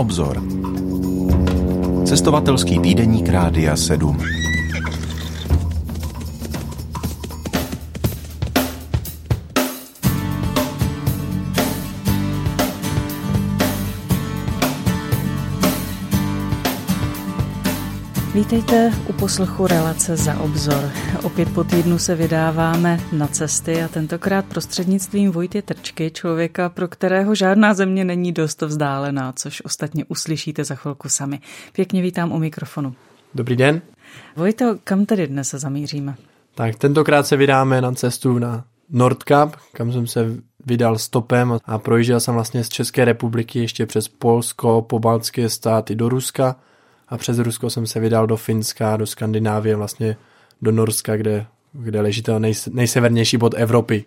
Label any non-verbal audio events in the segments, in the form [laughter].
obzor. Cestovatelský týdeník Rádia 7. Vítejte u poslechu relace za obzor. Opět po týdnu se vydáváme na cesty a tentokrát prostřednictvím Vojtě Trčky, člověka, pro kterého žádná země není dost vzdálená, což ostatně uslyšíte za chvilku sami. Pěkně vítám u mikrofonu. Dobrý den. Vojto, kam tedy dnes se zamíříme? Tak tentokrát se vydáme na cestu na Nordkap, kam jsem se vydal stopem a projížděl jsem vlastně z České republiky ještě přes Polsko, pobaltské státy do Ruska – a přes Rusko jsem se vydal do Finska, do Skandinávie, vlastně do Norska, kde, kde leží to nej, nejsevernější bod Evropy.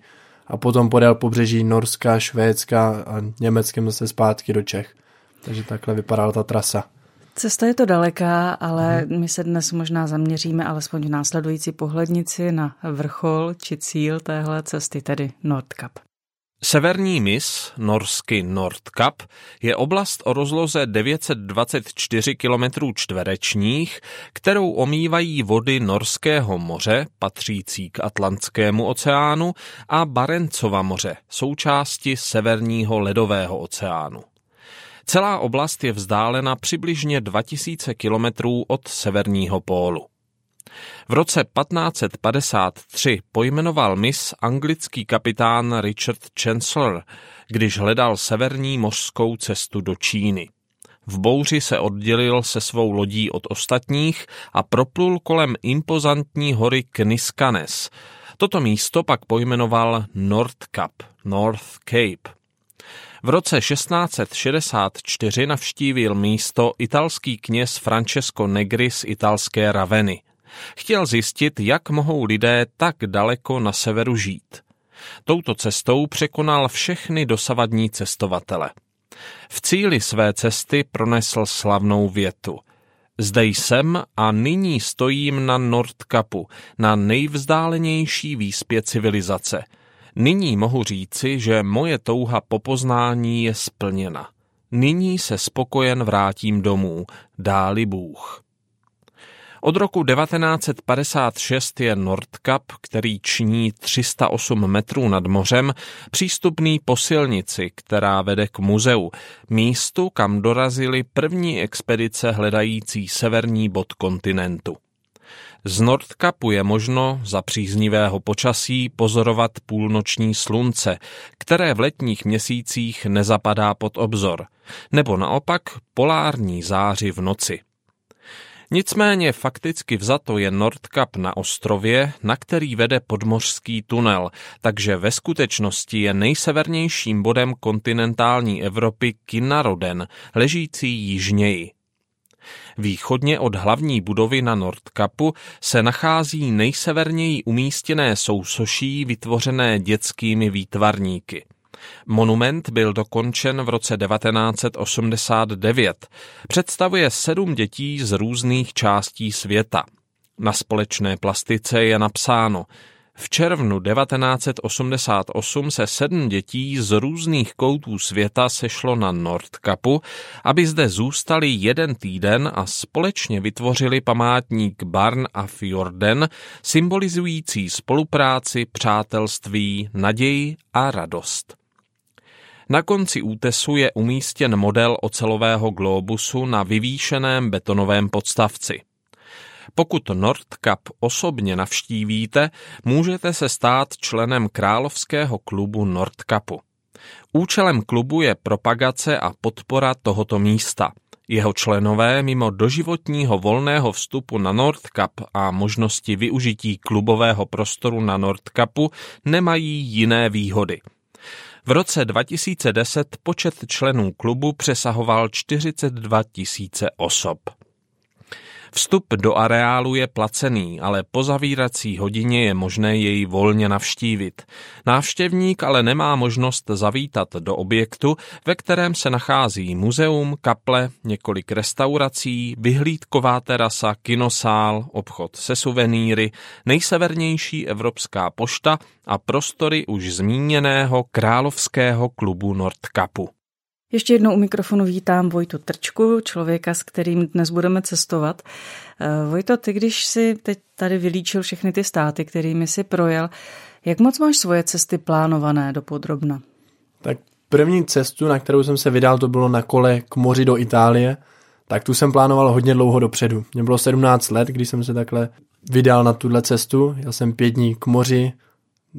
A potom podél pobřeží Norska, Švédska a Německem zase zpátky do Čech. Takže takhle vypadala ta trasa. Cesta je to daleká, ale my se dnes možná zaměříme alespoň v následující pohlednici na vrchol či cíl téhle cesty, tedy Nordkap. Severní mis, norsky Nordkap, je oblast o rozloze 924 km čtverečních, kterou omývají vody Norského moře, patřící k Atlantskému oceánu, a Barencova moře, součásti Severního ledového oceánu. Celá oblast je vzdálena přibližně 2000 kilometrů od severního pólu. V roce 1553 pojmenoval mis anglický kapitán Richard Chancellor, když hledal severní mořskou cestu do Číny. V bouři se oddělil se svou lodí od ostatních a proplul kolem impozantní hory Kniskanes. Toto místo pak pojmenoval Nordkap, North Cape. V roce 1664 navštívil místo italský kněz Francesco Negri z italské Raveny. Chtěl zjistit, jak mohou lidé tak daleko na severu žít. Touto cestou překonal všechny dosavadní cestovatele. V cíli své cesty pronesl slavnou větu. Zde jsem a nyní stojím na Nordkapu, na nejvzdálenější výspě civilizace. Nyní mohu říci, že moje touha po poznání je splněna. Nyní se spokojen vrátím domů, dáli Bůh. Od roku 1956 je Nordkap, který činí 308 metrů nad mořem, přístupný po silnici, která vede k muzeu, místu, kam dorazily první expedice hledající severní bod kontinentu. Z Nordkapu je možno za příznivého počasí pozorovat půlnoční slunce, které v letních měsících nezapadá pod obzor, nebo naopak polární záři v noci. Nicméně fakticky vzato je Nordkap na ostrově, na který vede podmořský tunel, takže ve skutečnosti je nejsevernějším bodem kontinentální Evropy Kinaroden, ležící jižněji. Východně od hlavní budovy na Nordkapu se nachází nejseverněji umístěné sousoší vytvořené dětskými výtvarníky. Monument byl dokončen v roce 1989. Představuje sedm dětí z různých částí světa. Na společné plastice je napsáno v červnu 1988 se sedm dětí z různých koutů světa sešlo na Nordkapu, aby zde zůstali jeden týden a společně vytvořili památník Barn a Fjorden, symbolizující spolupráci, přátelství, naději a radost. Na konci útesu je umístěn model ocelového globusu na vyvýšeném betonovém podstavci. Pokud Nordkap osobně navštívíte, můžete se stát členem Královského klubu Nordkapu. Účelem klubu je propagace a podpora tohoto místa. Jeho členové mimo doživotního volného vstupu na Nordkap a možnosti využití klubového prostoru na Nordkapu nemají jiné výhody – v roce 2010 počet členů klubu přesahoval 42 tisíce osob. Vstup do areálu je placený, ale po zavírací hodině je možné jej volně navštívit. Návštěvník ale nemá možnost zavítat do objektu, ve kterém se nachází muzeum, kaple, několik restaurací, vyhlídková terasa, kinosál, obchod se suvenýry, nejsevernější evropská pošta a prostory už zmíněného královského klubu Nordkapu. Ještě jednou u mikrofonu vítám Vojtu Trčku, člověka, s kterým dnes budeme cestovat. Eh, Vojto, ty když si teď tady vylíčil všechny ty státy, kterými si projel, jak moc máš svoje cesty plánované do podrobna? Tak první cestu, na kterou jsem se vydal, to bylo na kole k moři do Itálie, tak tu jsem plánoval hodně dlouho dopředu. Mě bylo 17 let, když jsem se takhle vydal na tuhle cestu. Já jsem pět dní k moři,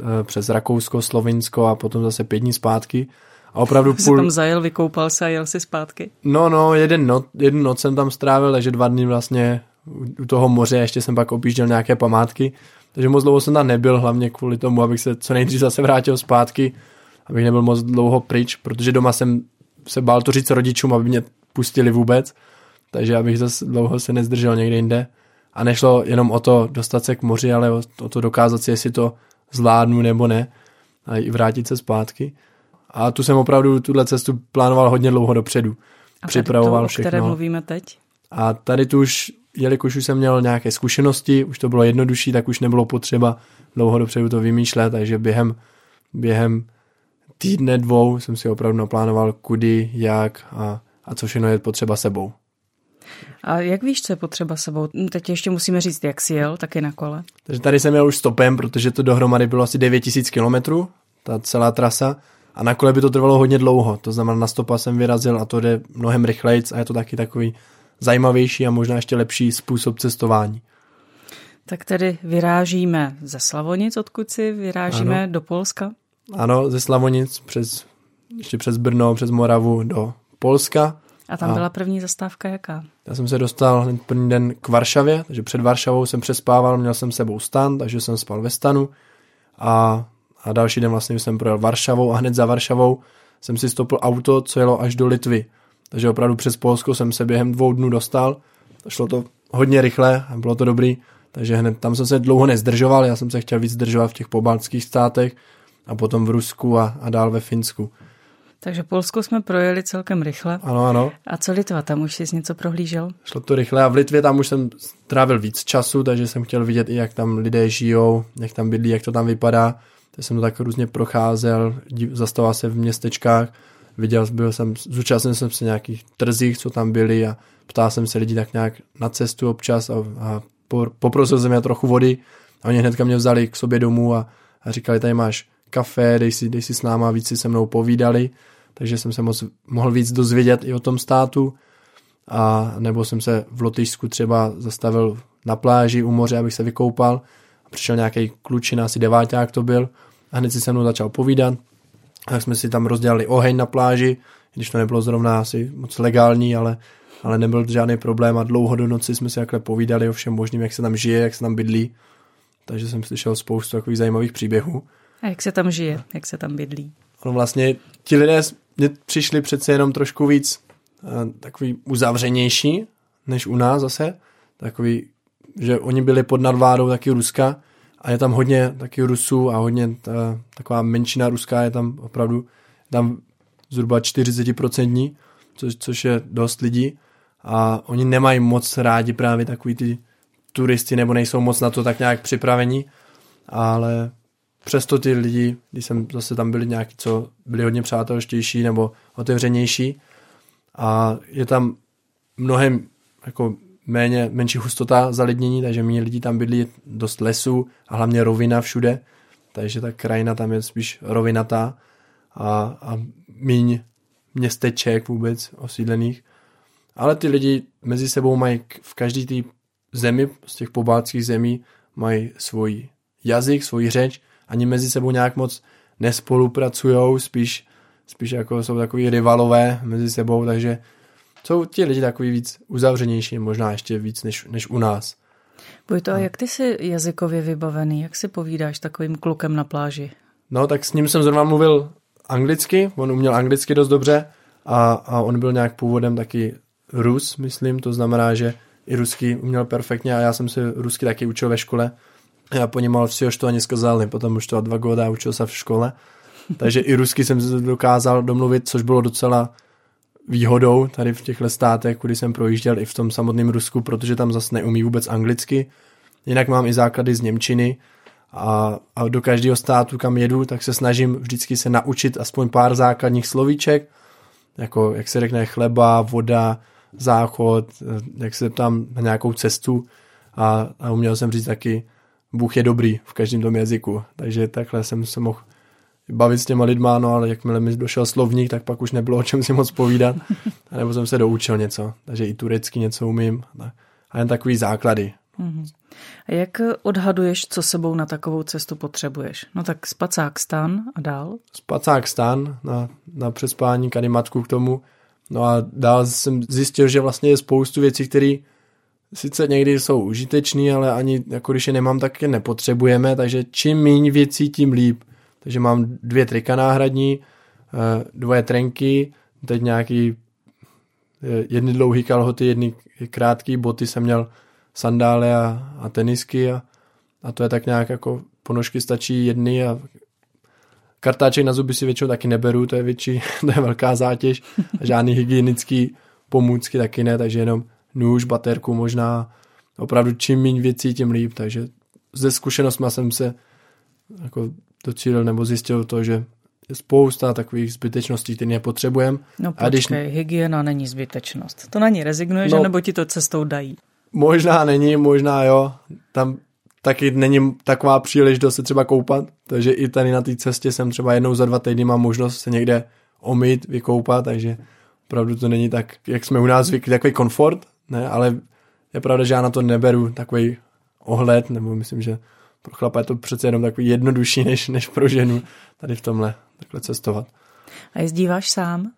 eh, přes Rakousko, Slovinsko a potom zase pět dní zpátky. A opravdu půl... Jsi tam zajel, vykoupal se a jel si zpátky? No, no, jeden noc, jednu noc jsem tam strávil, takže dva dny vlastně u toho moře, ještě jsem pak objížděl nějaké památky, takže moc dlouho jsem tam nebyl, hlavně kvůli tomu, abych se co nejdřív zase vrátil zpátky, abych nebyl moc dlouho pryč, protože doma jsem se bál to říct rodičům, aby mě pustili vůbec, takže abych zase dlouho se nezdržel někde jinde. A nešlo jenom o to dostat se k moři, ale o, o to dokázat si, jestli to zvládnu nebo ne a i vrátit se zpátky. A tu jsem opravdu tuhle cestu plánoval hodně dlouho dopředu. A Připravoval to, všechno. o které mluvíme teď? A tady tu už, jelikož už jsem měl nějaké zkušenosti, už to bylo jednodušší, tak už nebylo potřeba dlouho dopředu to vymýšlet, takže během, během týdne, dvou jsem si opravdu naplánoval kudy, jak a, a co všechno je potřeba sebou. A jak víš, co je potřeba sebou? Teď ještě musíme říct, jak jsi jel, taky na kole. Takže tady jsem jel už stopem, protože to dohromady bylo asi 9000 kilometrů, ta celá trasa. A na kole by to trvalo hodně dlouho, to znamená na stopa jsem vyrazil a to jde mnohem rychleji a je to taky takový zajímavější a možná ještě lepší způsob cestování. Tak tedy vyrážíme ze Slavonic, odkud si vyrážíme ano. do Polska? Ano, ze Slavonic přes, ještě přes Brno, přes Moravu do Polska. A tam a byla první zastávka jaká? Já jsem se dostal první den k Varšavě, takže před Varšavou jsem přespával, měl jsem sebou stan, takže jsem spal ve stanu a a další den vlastně jsem projel Varšavou a hned za Varšavou jsem si stopil auto, co jelo až do Litvy. Takže opravdu přes Polsko jsem se během dvou dnů dostal. Šlo to hodně rychle a bylo to dobrý. Takže hned tam jsem se dlouho nezdržoval, já jsem se chtěl víc zdržovat v těch pobaltských státech a potom v Rusku a, a dál ve Finsku. Takže Polsko jsme projeli celkem rychle. Ano, ano. A co Litva, tam už jsi něco prohlížel? Šlo to rychle a v Litvě tam už jsem trávil víc času, takže jsem chtěl vidět i jak tam lidé žijou, jak tam bydlí, jak to tam vypadá. Tak jsem tak různě procházel, zastavoval se v městečkách, viděl, byl jsem, zúčastnil jsem se nějakých trzích, co tam byly a ptal jsem se lidí tak nějak na cestu občas a, a poprosil jsem je trochu vody a oni hnedka mě vzali k sobě domů a, a říkali, tady máš kafe, dej si, dej si s náma, víc si se mnou povídali, takže jsem se moc, mohl víc dozvědět i o tom státu a nebo jsem se v Lotyšsku třeba zastavil na pláži u moře, abych se vykoupal přišel nějaký klučina, asi deváťák to byl, a hned si se mnou začal povídat. Tak jsme si tam rozdělali oheň na pláži, když to nebylo zrovna asi moc legální, ale, ale nebyl žádný problém a dlouho do noci jsme si takhle povídali o všem možným, jak se tam žije, jak se tam bydlí. Takže jsem slyšel spoustu takových zajímavých příběhů. A jak se tam žije, jak se tam bydlí? No vlastně ti lidé mě přišli přece jenom trošku víc uh, takový uzavřenější než u nás zase. Takový že oni byli pod nadvládou taky Ruska a je tam hodně taky Rusů a hodně ta, taková menšina ruská je tam opravdu tam zhruba 40%, což, což je dost lidí. A oni nemají moc rádi právě takový ty turisty nebo nejsou moc na to tak nějak připraveni, ale přesto ty lidi, když jsem zase tam byli nějaký, co byli hodně přátelštější nebo otevřenější a je tam mnohem jako méně, menší hustota zalidnění, takže méně lidí tam bydlí, dost lesů a hlavně rovina všude, takže ta krajina tam je spíš rovinatá a, a míň městeček vůbec osídlených. Ale ty lidi mezi sebou mají v každý té zemi, z těch pobaltských zemí, mají svůj jazyk, svůj řeč, ani mezi sebou nějak moc nespolupracují, spíš, spíš jako jsou takový rivalové mezi sebou, takže jsou ti lidi takový víc uzavřenější, možná ještě víc než, než u nás. Bojto, a jak ty jsi jazykově vybavený? Jak si povídáš takovým klukem na pláži? No, tak s ním jsem zrovna mluvil anglicky, on uměl anglicky dost dobře a, a on byl nějak původem taky Rus, myslím, to znamená, že i rusky uměl perfektně a já jsem se rusky taky učil ve škole. Já ponímal vše, co ani skazali, potom už to dva goda učil se v škole. Takže i rusky jsem se dokázal domluvit, což bylo docela výhodou tady v těchto státech, kudy jsem projížděl i v tom samotném Rusku, protože tam zase neumí vůbec anglicky. Jinak mám i základy z Němčiny a, a do každého státu, kam jedu, tak se snažím vždycky se naučit aspoň pár základních slovíček jako jak se řekne chleba, voda, záchod, jak se tam na nějakou cestu a, a uměl jsem říct taky, Bůh je dobrý v každém tom jazyku, takže takhle jsem se mohl bavit s těma lidma, no ale jakmile mi došel slovník, tak pak už nebylo o čem si moc povídat, [laughs] nebo jsem se doučil něco, takže i turecky něco umím a jen takový základy. Mm-hmm. A jak odhaduješ, co sebou na takovou cestu potřebuješ? No tak spacák stan a dál? Spacák stan na, na přespání, kanimatku k tomu. No a dál jsem zjistil, že vlastně je spoustu věcí, které sice někdy jsou užitečný, ale ani jako když je nemám, tak je nepotřebujeme, takže čím méně věcí, tím líp. Takže mám dvě trika náhradní, eh, dvoje trenky, teď nějaký eh, jedny dlouhý kalhoty, jedny krátký boty jsem měl sandály a, a tenisky a, a to je tak nějak jako ponožky stačí jedny a kartáček na zuby si většinou taky neberu, to je větší, [laughs] to je velká zátěž a žádný hygienický pomůcky taky ne, takže jenom nůž, baterku možná, opravdu čím méně věcí, tím líp, takže ze zkušenostmi jsem se jako docílil nebo zjistil to, že spousta takových zbytečností, které nepotřebujeme. No počkej, a když... hygiena není zbytečnost. To na ní rezignuješ, no, nebo ti to cestou dají? Možná není, možná jo. Tam taky není taková příležitost se třeba koupat, takže i tady na té cestě jsem třeba jednou za dva týdny mám možnost se někde omít, vykoupat, takže opravdu to není tak, jak jsme u nás zvyklí, takový komfort, ne, ale je pravda, že já na to neberu takový ohled, nebo myslím, že pro chlapa je to přece jenom takový jednodušší, než, než pro ženu tady v tomhle takhle cestovat. A jezdíváš sám?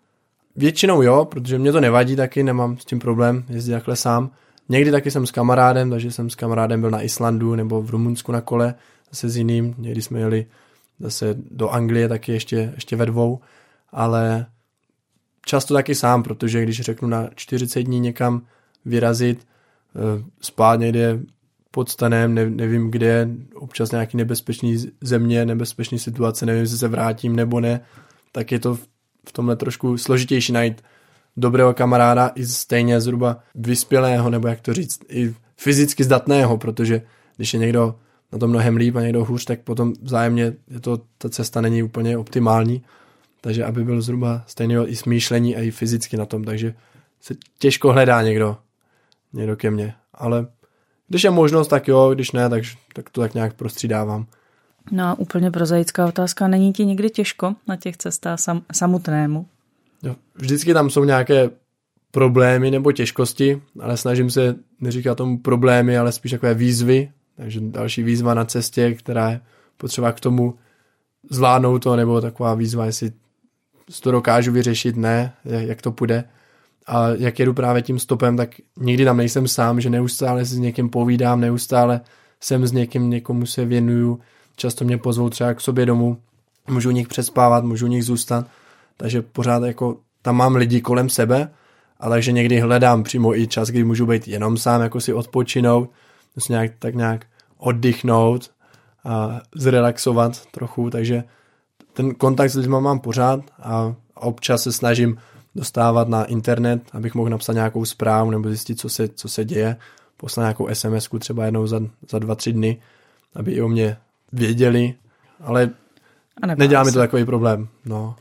Většinou jo, protože mě to nevadí taky, nemám s tím problém jezdit takhle sám. Někdy taky jsem s kamarádem, takže jsem s kamarádem byl na Islandu nebo v Rumunsku na kole, zase s jiným. Někdy jsme jeli zase do Anglie taky ještě, ještě ve dvou, ale často taky sám, protože když řeknu na 40 dní někam vyrazit, eh, spát někde pod stanem, ne, nevím kde, občas nějaký nebezpečný země, nebezpečný situace, nevím, jestli se vrátím nebo ne, tak je to v tomhle trošku složitější najít dobrého kamaráda i stejně zhruba vyspělého, nebo jak to říct, i fyzicky zdatného, protože když je někdo na to mnohem líp a někdo hůř, tak potom vzájemně je to, ta cesta není úplně optimální, takže aby byl zhruba stejného i smýšlení a i fyzicky na tom, takže se těžko hledá někdo, někdo ke mně, ale když je možnost, tak jo, když ne, tak, tak to tak nějak prostřídávám. No a úplně prozaická otázka, není ti někdy těžko na těch cestách sam, samotnému? Jo, vždycky tam jsou nějaké problémy nebo těžkosti, ale snažím se neříkat tomu problémy, ale spíš takové výzvy, takže další výzva na cestě, která je potřeba k tomu zvládnout to, nebo taková výzva, jestli to dokážu vyřešit, ne, jak to půjde. A jak jedu právě tím stopem, tak nikdy tam nejsem sám, že neustále si s někým povídám, neustále jsem s někým, někomu se věnuju, často mě pozvou třeba k sobě domů, můžu u nich přespávat, můžu u nich zůstat, takže pořád jako tam mám lidi kolem sebe, a takže někdy hledám přímo i čas, kdy můžu být jenom sám, jako si odpočinout, prostě nějak, tak nějak oddychnout a zrelaxovat trochu, takže ten kontakt s lidmi mám pořád a občas se snažím dostávat na internet, abych mohl napsat nějakou zprávu nebo zjistit, co se, co se děje, poslat nějakou sms třeba jednou za, za dva, tři dny, aby i o mě věděli, ale nedělá mi to takový problém. No.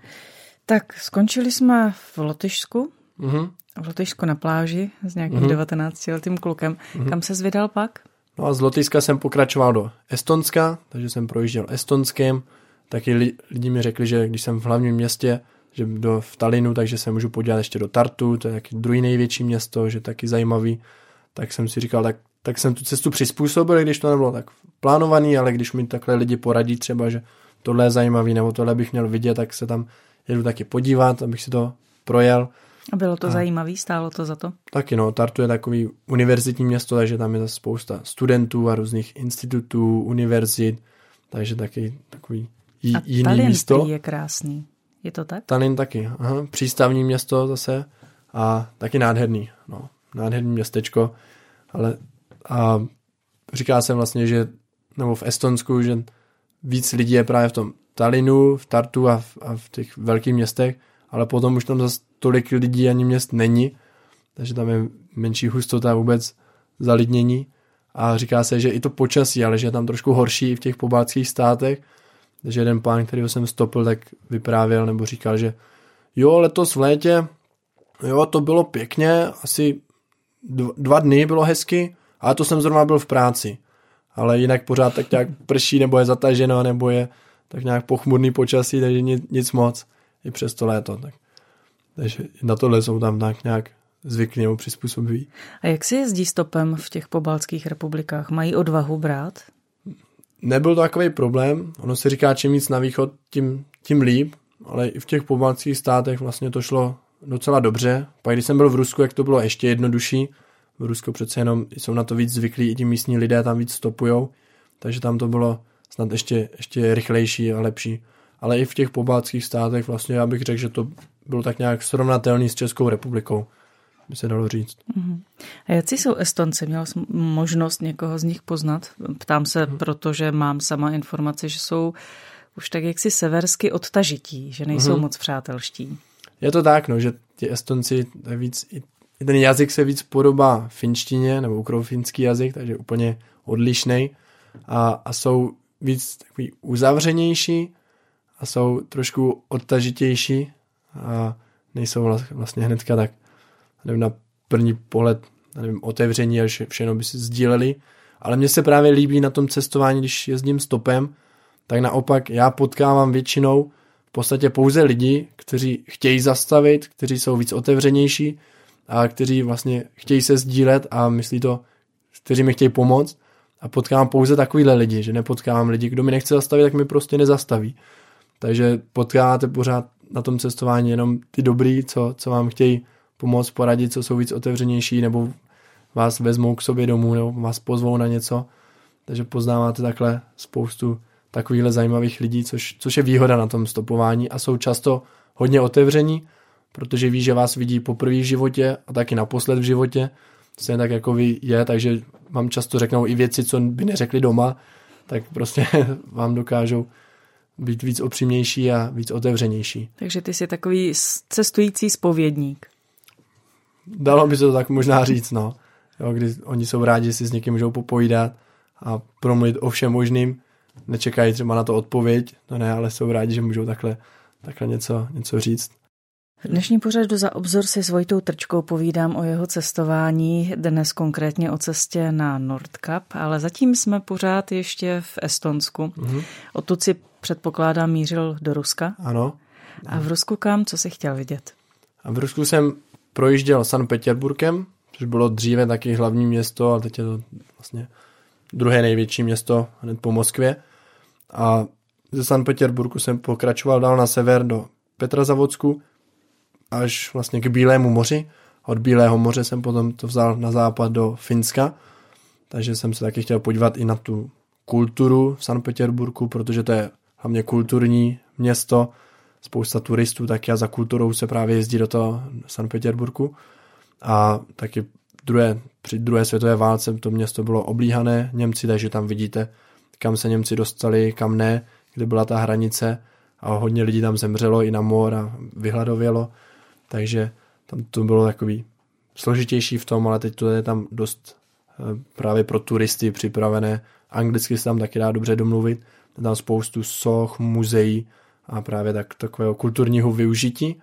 Tak skončili jsme v Lotyšsku, mm-hmm. v Lotyšsku na pláži s nějakým mm-hmm. 19-letým klukem. Mm-hmm. Kam se vydal pak? No a z Lotyšska jsem pokračoval do Estonska, takže jsem projížděl Estonskem. Taky lidi mi řekli, že když jsem v hlavním městě, že do, v Talinu, takže se můžu podívat ještě do Tartu, to je taky druhý největší město, že taky zajímavý. Tak jsem si říkal, tak, tak jsem tu cestu přizpůsobil, když to nebylo tak plánovaný, ale když mi takhle lidi poradí třeba, že tohle je zajímavý, nebo tohle bych měl vidět, tak se tam jedu taky podívat, abych si to projel. A bylo to a zajímavé, stálo to za to? Taky no, Tartu je takový univerzitní město, takže tam je zase spousta studentů a různých institutů, univerzit, takže taky takový j- a jiný Tallinn místo. je krásný, je to tak? Tallinn taky, aha, přístavní město zase a taky nádherný, no, nádherný městečko, ale a říká se vlastně, že nebo v Estonsku, že víc lidí je právě v tom Talinu, v Tartu a v, a v těch velkých městech, ale potom už tam zase tolik lidí ani měst není, takže tam je menší hustota vůbec zalidnění. A říká se, že i to počasí, ale že je tam trošku horší i v těch pobaltských státech, takže jeden pán, kterýho jsem stopil, tak vyprávěl nebo říkal, že Jo, letos v létě, jo, to bylo pěkně, asi dva dny bylo hezky, ale to jsem zrovna byl v práci. Ale jinak pořád tak nějak prší, nebo je zataženo, nebo je tak nějak pochmurný počasí, takže nic, nic moc i přes to léto. Tak. Takže na tohle jsou tam tak nějak zvyklí nebo přizpůsobiví. A jak si jezdí stopem v těch pobaltských republikách? Mají odvahu brát? Nebyl to takový problém. Ono se říká, čím víc na východ, tím, tím líp, ale i v těch pobaltských státech vlastně to šlo docela dobře. Pak když jsem byl v Rusku, jak to bylo ještě jednodušší. V Rusku přece jenom jsou na to víc zvyklí, i ti místní lidé tam víc stopujou, takže tam to bylo snad ještě, ještě rychlejší a lepší. Ale i v těch pobaltských státech vlastně já bych řekl, že to bylo tak nějak srovnatelný s Českou republikou by se dalo říct. Uh-huh. A jaký jsou Estonci? Měl jsem možnost někoho z nich poznat? Ptám se, uh-huh. protože mám sama informaci, že jsou už tak jaksi seversky odtažití, že nejsou uh-huh. moc přátelští. Je to tak, no, že ti Estonci víc, i ten jazyk se víc podobá finštině, nebo ukrofinský jazyk, takže úplně odlišný a, a jsou víc takový uzavřenější a jsou trošku odtažitější a nejsou vlastně hnedka tak nevím, na první pohled nevím, otevření a všechno by si sdíleli. Ale mně se právě líbí na tom cestování, když jezdím stopem, tak naopak já potkávám většinou v podstatě pouze lidi, kteří chtějí zastavit, kteří jsou víc otevřenější a kteří vlastně chtějí se sdílet a myslí to, kteří mi chtějí pomoct a potkávám pouze takovýhle lidi, že nepotkávám lidi, kdo mi nechce zastavit, tak mi prostě nezastaví. Takže potkáváte pořád na tom cestování jenom ty dobrý, co, co vám chtějí pomoct, poradit, co jsou víc otevřenější, nebo vás vezmou k sobě domů, nebo vás pozvou na něco. Takže poznáváte takhle spoustu takovýchhle zajímavých lidí, což, což je výhoda na tom stopování a jsou často hodně otevření, protože ví, že vás vidí poprvé v životě a taky naposled v životě, stejně tak jako vy je, takže vám často řeknou i věci, co by neřekli doma, tak prostě [laughs] vám dokážou být víc opřímnější a víc otevřenější. Takže ty jsi takový cestující spovědník. Dalo by se to tak možná říct, no. Jo, kdy oni jsou rádi, že si s někým můžou popojídat a promluvit o všem možným. Nečekají třeba na to odpověď, no ne, ale jsou rádi, že můžou takhle, takhle něco, něco říct. V dnešní pořadu za obzor si s Vojtou Trčkou povídám o jeho cestování, dnes konkrétně o cestě na Nordkap, ale zatím jsme pořád ještě v Estonsku. Mm-hmm. Odtud si předpokládám mířil do Ruska. Ano. A v Rusku kam, co si chtěl vidět? A v Rusku jsem projížděl San Petersburgem, což bylo dříve taky hlavní město, ale teď je to vlastně druhé největší město hned po Moskvě. A ze San Petersburgu jsem pokračoval dál na sever do Petrazavodsku až vlastně k Bílému moři. Od Bílého moře jsem potom to vzal na západ do Finska, takže jsem se taky chtěl podívat i na tu kulturu v San Petersburgu, protože to je hlavně kulturní město, spousta turistů taky a za kulturou se právě jezdí do toho San Petersburgu a taky druhé, při druhé světové válce to město bylo oblíhané Němci, takže tam vidíte, kam se Němci dostali, kam ne, kde byla ta hranice a hodně lidí tam zemřelo i na mor a vyhladovělo, takže tam to bylo takový složitější v tom, ale teď to je tam dost eh, právě pro turisty připravené. Anglicky se tam taky dá dobře domluvit. Je tam spoustu soch, muzeí, a právě tak takového kulturního využití.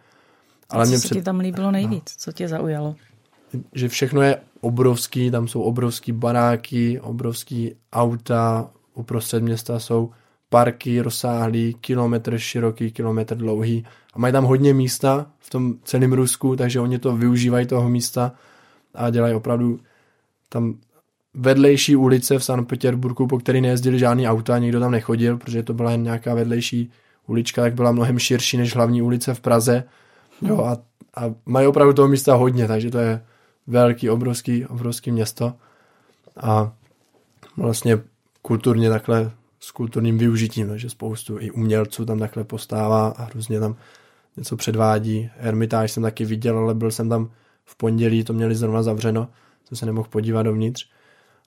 Ale co mě se před... ti tam líbilo nejvíc? No. Co tě zaujalo? Že všechno je obrovský, tam jsou obrovský baráky, obrovský auta, uprostřed města jsou parky rozsáhlý, kilometr široký, kilometr dlouhý a mají tam hodně místa v tom celém Rusku, takže oni to využívají toho místa a dělají opravdu tam vedlejší ulice v San Petersburgu, po který nejezdili žádný auta, nikdo tam nechodil, protože to byla jen nějaká vedlejší ulička tak byla mnohem širší než hlavní ulice v Praze. Jo, a, a mají opravdu toho místa hodně, takže to je velký, obrovský, obrovský město. A vlastně kulturně takhle s kulturním využitím, takže spoustu i umělců tam takhle postává a různě tam něco předvádí. Hermitáž jsem taky viděl, ale byl jsem tam v pondělí, to měli zrovna zavřeno, jsem se nemohl podívat dovnitř,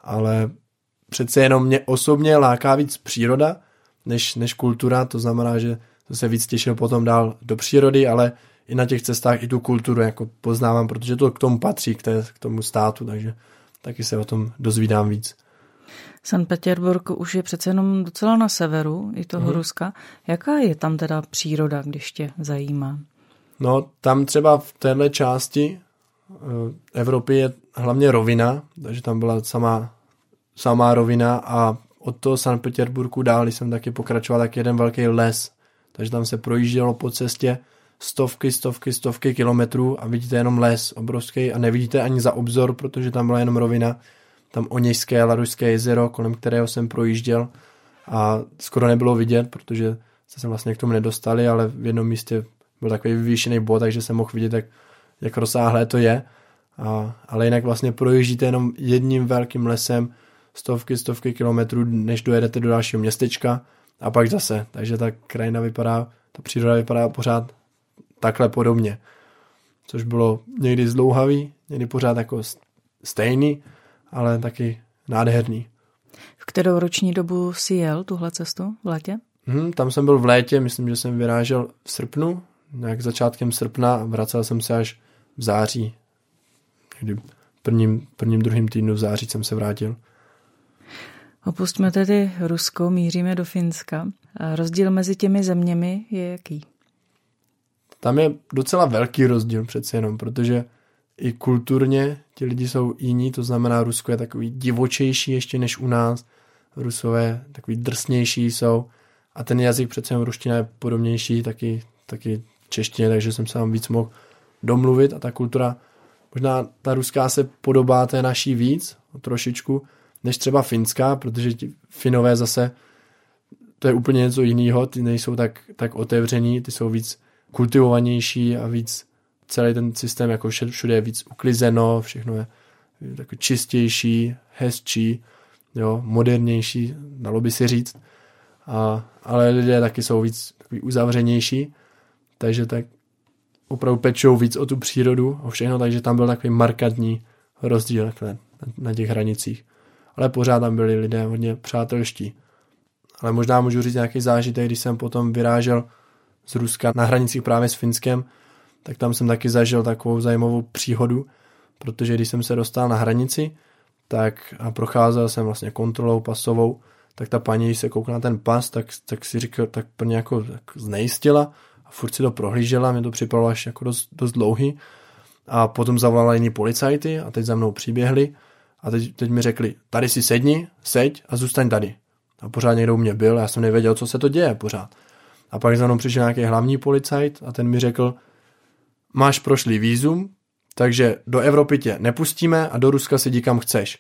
ale přece jenom mě osobně láká víc příroda, než, než kultura, to znamená, že to se víc těšil potom dál do přírody, ale i na těch cestách i tu kulturu jako poznávám, protože to k tomu patří, k, té, k tomu státu, takže taky se o tom dozvídám víc. San Petersburg už je přece jenom docela na severu i toho mm. Ruska. Jaká je tam teda příroda, když tě zajímá? No, tam třeba v téhle části eh, Evropy je hlavně rovina, takže tam byla samá, samá rovina a od toho San Petersburgu dál jsem taky pokračoval tak jeden velký les, takže tam se projíždělo po cestě stovky, stovky, stovky kilometrů a vidíte jenom les obrovský a nevidíte ani za obzor, protože tam byla jenom rovina, tam Oněžské Larušské jezero, kolem kterého jsem projížděl a skoro nebylo vidět, protože se vlastně k tomu nedostali, ale v jednom místě byl takový vyvýšený bod, takže jsem mohl vidět, jak, jak rozsáhlé to je. A, ale jinak vlastně projíždíte jenom jedním velkým lesem stovky, stovky kilometrů, než dojedete do dalšího městečka a pak zase. Takže ta krajina vypadá, ta příroda vypadá pořád takhle podobně. Což bylo někdy zdlouhavý, někdy pořád jako stejný, ale taky nádherný. V kterou roční dobu si jel tuhle cestu v létě? Hmm, tam jsem byl v létě, myslím, že jsem vyrážel v srpnu, nějak začátkem srpna, vracel jsem se až v září. Někdy prvním, prvním, druhým týdnu v září jsem se vrátil. Opustíme tedy Rusko, míříme do Finska. A rozdíl mezi těmi zeměmi je jaký? Tam je docela velký rozdíl přece jenom, protože i kulturně ti lidi jsou jiní, to znamená Rusko je takový divočejší ještě než u nás, Rusové takový drsnější jsou a ten jazyk přece jenom ruština je podobnější taky, taky češtině, takže jsem se tam víc mohl domluvit a ta kultura, možná ta ruská se podobá té naší víc, trošičku, než třeba finská, protože ti finové zase, to je úplně něco jiného, ty nejsou tak, tak otevření, ty jsou víc kultivovanější a víc celý ten systém jako všude je víc uklizeno, všechno je takový čistější, hezčí, jo, modernější, dalo by si říct. A, ale lidé taky jsou víc takový uzavřenější, takže tak opravdu pečou víc o tu přírodu, o všechno, takže tam byl takový markantní rozdíl na těch hranicích. Ale pořád tam byli lidé hodně přátelští. Ale možná můžu říct nějaký zážitek, když jsem potom vyrážel z Ruska na hranicích právě s Finskem, tak tam jsem taky zažil takovou zajímavou příhodu, protože když jsem se dostal na hranici, tak a procházel jsem vlastně kontrolou pasovou, tak ta paní, když se koukla na ten pas, tak, tak si říkal, tak pro jako tak znejistila a furt si to prohlížela, mě to připadalo až jako dost, dost dlouhý a potom zavolala jiní policajty a teď za mnou přiběhli a teď, teď mi řekli, tady si sedni, seď a zůstaň tady. A pořád někdo u mě byl, já jsem nevěděl, co se to děje pořád. A pak za mnou přišel nějaký hlavní policajt a ten mi řekl, máš prošlý výzum, takže do Evropy tě nepustíme a do Ruska si kam chceš.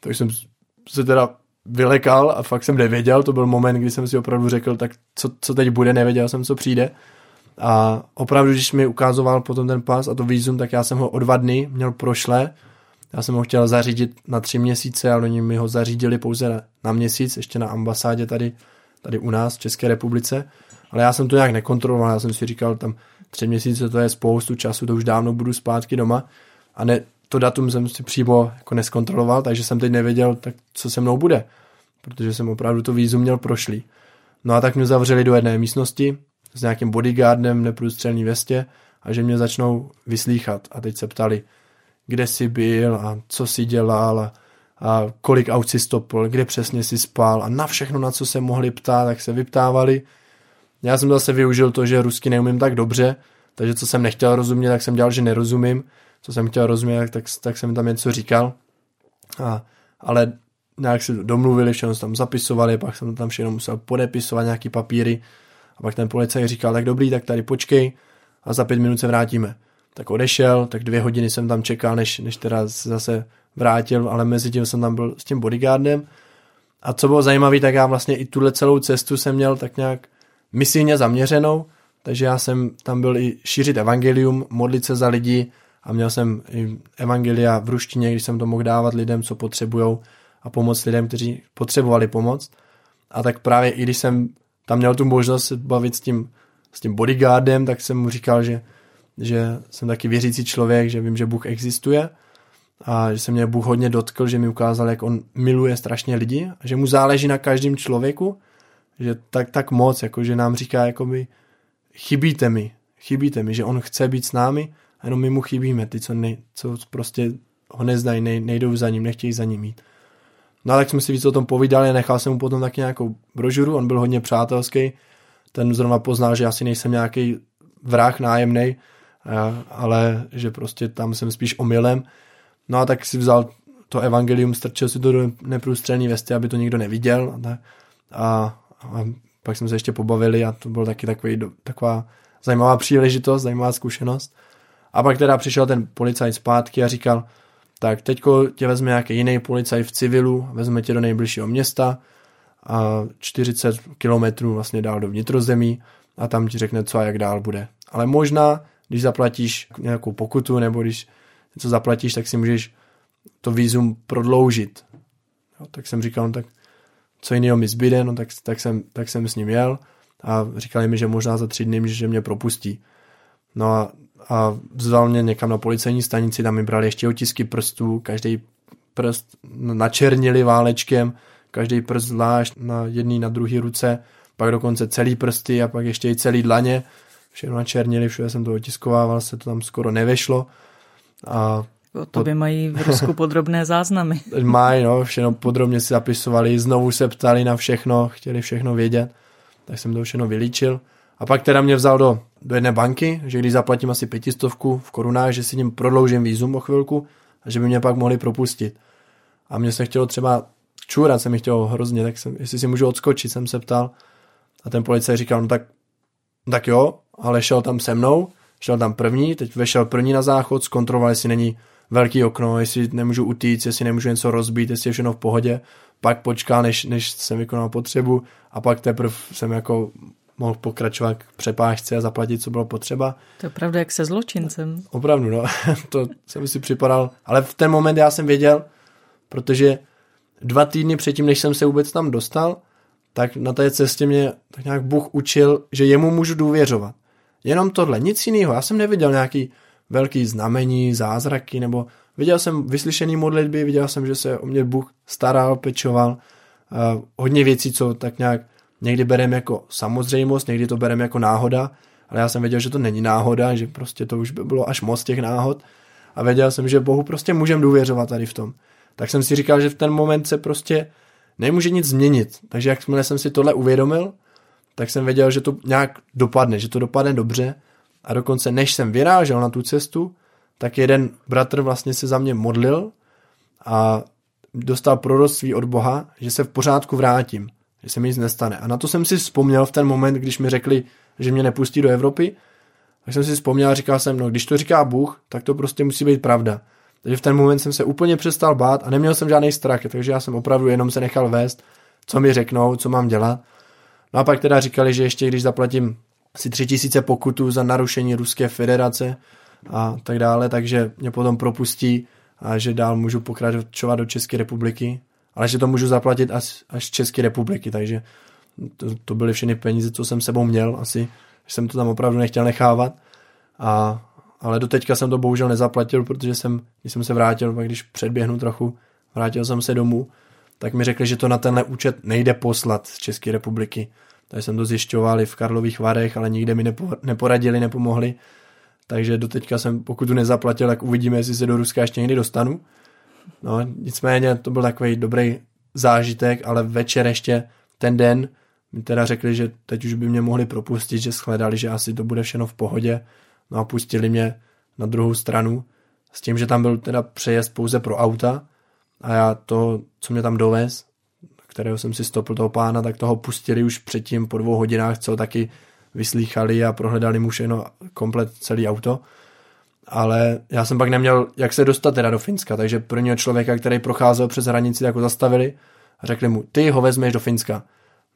Tak jsem se teda vylekal a fakt jsem nevěděl, to byl moment, kdy jsem si opravdu řekl, tak co, co teď bude, nevěděl jsem, co přijde. A opravdu, když mi ukázoval potom ten pas a to výzum, tak já jsem ho o dva dny měl prošlé. Já jsem ho chtěl zařídit na tři měsíce, ale oni mi ho zařídili pouze na měsíc, ještě na ambasádě tady, tady u nás v České republice. Ale já jsem to nějak nekontroloval, já jsem si říkal, tam tři měsíce to je spoustu času, to už dávno budu zpátky doma. A ne, to datum jsem si přímo jako neskontroloval, takže jsem teď nevěděl, tak co se mnou bude, protože jsem opravdu to výzum měl prošlý. No a tak mě zavřeli do jedné místnosti s nějakým bodyguardem v neprůstřelní vestě a že mě začnou vyslýchat. A teď se ptali, kde jsi byl a co jsi dělal a, a kolik aut si stopil, kde přesně si spal a na všechno, na co se mohli ptát, tak se vyptávali. Já jsem zase využil to, že rusky neumím tak dobře, takže co jsem nechtěl rozumět, tak jsem dělal, že nerozumím co jsem chtěl rozumět, tak, tak jsem tam něco říkal. A, ale nějak se domluvili, všechno tam zapisovali, pak jsem tam všechno musel podepisovat nějaký papíry a pak ten policajt říkal, tak dobrý, tak tady počkej a za pět minut se vrátíme. Tak odešel, tak dvě hodiny jsem tam čekal, než, než teda se zase vrátil, ale mezi tím jsem tam byl s tím bodyguardem. A co bylo zajímavé, tak já vlastně i tuhle celou cestu jsem měl tak nějak misijně zaměřenou, takže já jsem tam byl i šířit evangelium, modlit se za lidi, a měl jsem i evangelia v ruštině, když jsem to mohl dávat lidem, co potřebují a pomoct lidem, kteří potřebovali pomoc. A tak právě i když jsem tam měl tu možnost se bavit s tím, s tím bodyguardem, tak jsem mu říkal, že, že jsem taky věřící člověk, že vím, že Bůh existuje a že se mě Bůh hodně dotkl, že mi ukázal, jak on miluje strašně lidi a že mu záleží na každém člověku, že tak, tak moc, jako že nám říká, jakoby, chybíte mi, chybíte mi, že on chce být s námi a jenom my mu chybíme, ty, co, ne, co prostě ho nezdají, ne, nejdou za ním, nechtějí za ním jít. No a tak jsme si víc o tom povídali, nechal jsem mu potom taky nějakou brožuru, on byl hodně přátelský, ten zrovna poznal, že asi nejsem nějaký vrah nájemný, ale že prostě tam jsem spíš omylem. No a tak si vzal to evangelium, strčil si to do neprůstřelné vesty, aby to nikdo neviděl. A, a, a pak jsme se ještě pobavili a to byl taky takový, taková zajímavá příležitost, zajímavá zkušenost. A pak teda přišel ten policajt zpátky a říkal, tak teďko tě vezme nějaký jiný policajt v civilu, vezme tě do nejbližšího města a 40 kilometrů vlastně dál do vnitrozemí a tam ti řekne, co a jak dál bude. Ale možná, když zaplatíš nějakou pokutu nebo když něco zaplatíš, tak si můžeš to výzum prodloužit. Jo, tak jsem říkal, no tak co jiného mi zbyde, no tak, tak, jsem, tak jsem s ním jel a říkali mi, že možná za tři dny, že mě propustí. No a, a vzal mě někam na policejní stanici, tam mi brali ještě otisky prstů, každý prst načernili válečkem, každý prst zvlášť na jedný, na druhý ruce, pak dokonce celý prsty a pak ještě i celý dlaně, všechno načernili, všude jsem to otiskovával, se to tam skoro nevešlo a O tobě mají v Rusku [laughs] podrobné záznamy. Mají, no, všechno podrobně si zapisovali, znovu se ptali na všechno, chtěli všechno vědět, tak jsem to všechno vylíčil. A pak teda mě vzal do, do jedné banky, že když zaplatím asi pětistovku v korunách, že si ním prodloužím výzum o chvilku a že by mě pak mohli propustit. A mě se chtělo třeba čůrat, se mi chtělo hrozně, tak jsem, jestli si můžu odskočit, jsem se ptal. A ten policajt říkal, no tak, tak jo, ale šel tam se mnou, šel tam první, teď vešel první na záchod, zkontroloval, jestli není velký okno, jestli nemůžu utíct, jestli nemůžu něco rozbít, jestli je všechno v pohodě. Pak počkal, než, než jsem vykonal potřebu a pak teprve jsem jako mohl pokračovat k přepážce a zaplatit, co bylo potřeba. To je opravdu jak se zločincem. Opravdu, no. [laughs] to jsem si připadal. Ale v ten moment já jsem věděl, protože dva týdny předtím, než jsem se vůbec tam dostal, tak na té cestě mě tak nějak Bůh učil, že jemu můžu důvěřovat. Jenom tohle, nic jiného. Já jsem neviděl nějaký velký znamení, zázraky, nebo viděl jsem vyslyšený modlitby, viděl jsem, že se o mě Bůh staral, pečoval, uh, hodně věcí, co tak nějak někdy bereme jako samozřejmost, někdy to bereme jako náhoda, ale já jsem věděl, že to není náhoda, že prostě to už by bylo až moc těch náhod a věděl jsem, že Bohu prostě můžem důvěřovat tady v tom. Tak jsem si říkal, že v ten moment se prostě nemůže nic změnit. Takže jakmile jsem si tohle uvědomil, tak jsem věděl, že to nějak dopadne, že to dopadne dobře a dokonce než jsem vyrážel na tu cestu, tak jeden bratr vlastně se za mě modlil a dostal proroctví od Boha, že se v pořádku vrátím, že se mi nic nestane. A na to jsem si vzpomněl v ten moment, když mi řekli, že mě nepustí do Evropy, tak jsem si vzpomněl a říkal jsem, no když to říká Bůh, tak to prostě musí být pravda. Takže v ten moment jsem se úplně přestal bát a neměl jsem žádný strach, takže já jsem opravdu jenom se nechal vést, co mi řeknou, co mám dělat. No a pak teda říkali, že ještě když zaplatím asi tři tisíce pokutů za narušení Ruské federace a tak dále, takže mě potom propustí a že dál můžu pokračovat do České republiky, ale že to můžu zaplatit až, až České republiky, takže to, to byly všechny peníze, co jsem sebou měl, asi že jsem to tam opravdu nechtěl nechávat, a, ale do teďka jsem to bohužel nezaplatil, protože jsem, když jsem se vrátil, když předběhnu trochu, vrátil jsem se domů, tak mi řekli, že to na tenhle účet nejde poslat z České republiky, takže jsem to zjišťoval i v Karlových Varech, ale nikde mi nepo, neporadili, nepomohli. Takže doteďka jsem, pokud tu nezaplatil, tak uvidíme, jestli se do Ruska ještě někdy dostanu. No, nicméně to byl takový dobrý zážitek, ale večer ještě ten den mi teda řekli, že teď už by mě mohli propustit, že shledali, že asi to bude všechno v pohodě. No a pustili mě na druhou stranu s tím, že tam byl teda přejezd pouze pro auta a já to, co mě tam dovez, kterého jsem si stopil toho pána, tak toho pustili už předtím po dvou hodinách, co taky vyslýchali a prohledali mu všechno komplet celý auto. Ale já jsem pak neměl, jak se dostat teda do Finska, takže prvního člověka, který procházel přes hranici, jako zastavili a řekli mu, ty ho vezmeš do Finska.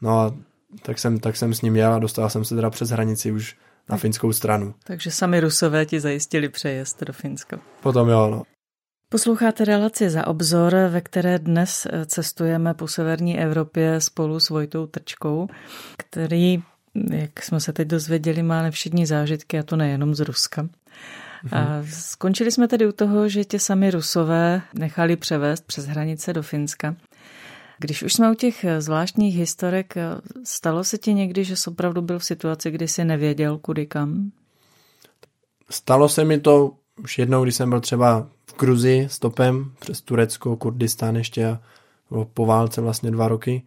No a tak jsem, tak jsem s ním jel a dostal jsem se teda přes hranici už na finskou stranu. Takže sami Rusové ti zajistili přejezd do Finska. Potom jo, no. Posloucháte relaci za obzor, ve které dnes eh, cestujeme po severní Evropě spolu s Vojtou Trčkou, který, jak jsme se teď dozvěděli, má nevšední zážitky a to nejenom z Ruska. A mhm. skončili jsme tedy u toho, že tě sami Rusové nechali převést přes hranice do Finska. Když už jsme u těch eh, zvláštních historek, eh, stalo se ti někdy, že jsi opravdu byl v situaci, kdy jsi nevěděl kudy kam? Stalo se mi to už jednou, když jsem byl třeba v Gruzii stopem přes Turecko, Kurdistán ještě a po válce vlastně dva roky,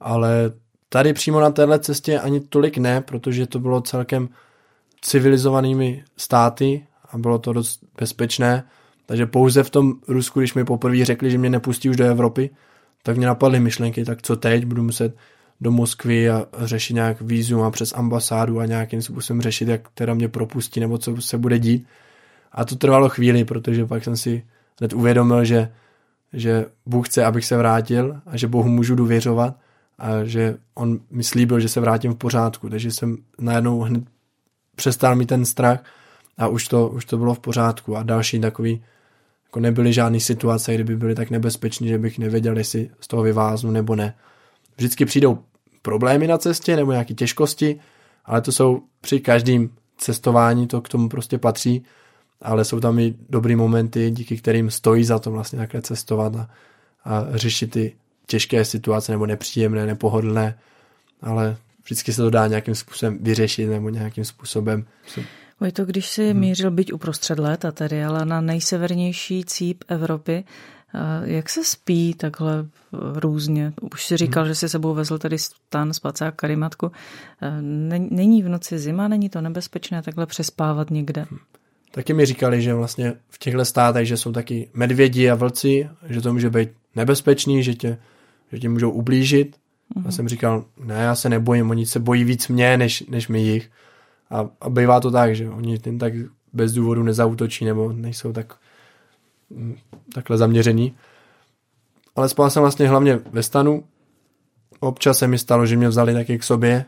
ale tady přímo na téhle cestě ani tolik ne, protože to bylo celkem civilizovanými státy a bylo to dost bezpečné. Takže pouze v tom Rusku, když mi poprvé řekli, že mě nepustí už do Evropy, tak mě napadly myšlenky, tak co teď, budu muset do Moskvy a řešit nějak vízum a přes ambasádu a nějakým způsobem řešit, jak teda mě propustí nebo co se bude dít. A to trvalo chvíli, protože pak jsem si hned uvědomil, že, že Bůh chce, abych se vrátil a že Bohu můžu důvěřovat a že on mi slíbil, že se vrátím v pořádku. Takže jsem najednou hned přestal mít ten strach a už to, už to bylo v pořádku. A další takový, jako nebyly žádné situace, kdyby byly tak nebezpečné, že bych nevěděl, jestli z toho vyváznu nebo ne. Vždycky přijdou problémy na cestě nebo nějaké těžkosti, ale to jsou při každém cestování, to k tomu prostě patří, ale jsou tam i dobrý momenty, díky kterým stojí za to vlastně takhle cestovat a, a řešit ty těžké situace nebo nepříjemné, nepohodlné, ale vždycky se to dá nějakým způsobem vyřešit nebo nějakým způsobem. To, když si hmm. mířil být uprostřed léta tedy, ale na nejsevernější cíp Evropy, jak se spí takhle různě? Už si říkal, hmm. že si sebou vezl tady stan, spacák, karimatku. Není v noci zima, není to nebezpečné takhle přespávat někde? Hmm. Taky mi říkali, že vlastně v těchto státech, že jsou taky medvědi a vlci, že to může být nebezpečný, že tě, že tě můžou ublížit. Já jsem říkal, ne, já se nebojím, oni se bojí víc mě, než, než my jich. A, a bývá to tak, že oni tím tak bez důvodu nezautočí nebo nejsou tak mm, takhle zaměření. Ale spal jsem vlastně hlavně ve stanu. Občas se mi stalo, že mě vzali taky k sobě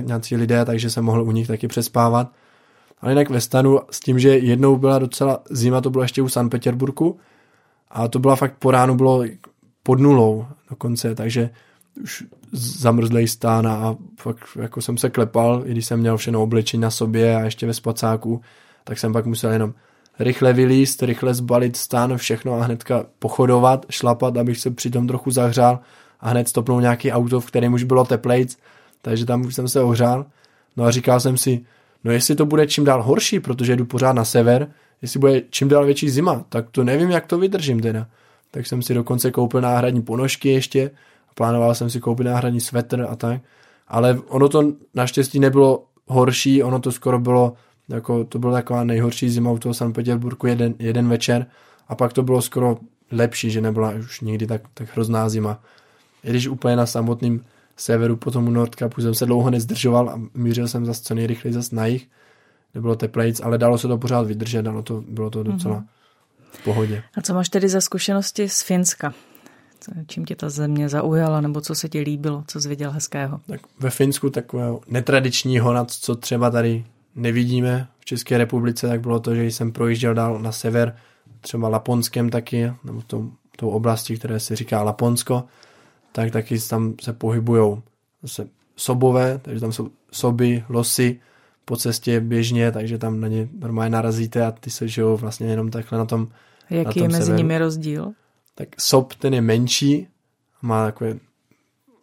nějací lidé, takže jsem mohl u nich taky přespávat. Ale jinak ve stanu s tím, že jednou byla docela zima, to bylo ještě u San Petersburgu a to byla fakt po ránu bylo pod nulou dokonce, takže už zamrzlej stán a fakt jako jsem se klepal, i když jsem měl všechno oblečení na sobě a ještě ve spacáku, tak jsem pak musel jenom rychle vylíst, rychle zbalit stán, všechno a hnedka pochodovat, šlapat, abych se přitom trochu zahřál a hned stopnul nějaký auto, v kterém už bylo teplejc, takže tam už jsem se ohřál. No a říkal jsem si, no jestli to bude čím dál horší, protože jdu pořád na sever, jestli bude čím dál větší zima, tak to nevím, jak to vydržím teda. Tak jsem si dokonce koupil náhradní ponožky ještě, plánoval jsem si koupit náhradní svetr a tak, ale ono to naštěstí nebylo horší, ono to skoro bylo, jako to byla taková nejhorší zima u toho San Petersburgu jeden, jeden večer a pak to bylo skoro lepší, že nebyla už nikdy tak, tak hrozná zima. I když úplně na samotném severu po tomu Nordkapu jsem se dlouho nezdržoval a mířil jsem zase co nejrychleji zase na jich, nebylo teplejc, ale dalo se to pořád vydržet, dalo to, bylo to docela mm-hmm. v pohodě. A co máš tedy za zkušenosti z Finska? Čím tě ta země zaujala, nebo co se ti líbilo, co jsi viděl hezkého? Tak ve Finsku takového netradičního, na co třeba tady nevidíme v České republice, tak bylo to, že jsem projížděl dál na sever, třeba Laponskem taky, nebo tou, tou oblasti, které se říká Laponsko, tak taky tam se pohybují zase sobové, takže tam jsou soby, losy po cestě běžně, takže tam na ně normálně narazíte a ty se žijou vlastně jenom takhle na tom Jaký na tom je mezi severu. nimi rozdíl? Tak sob ten je menší, má takové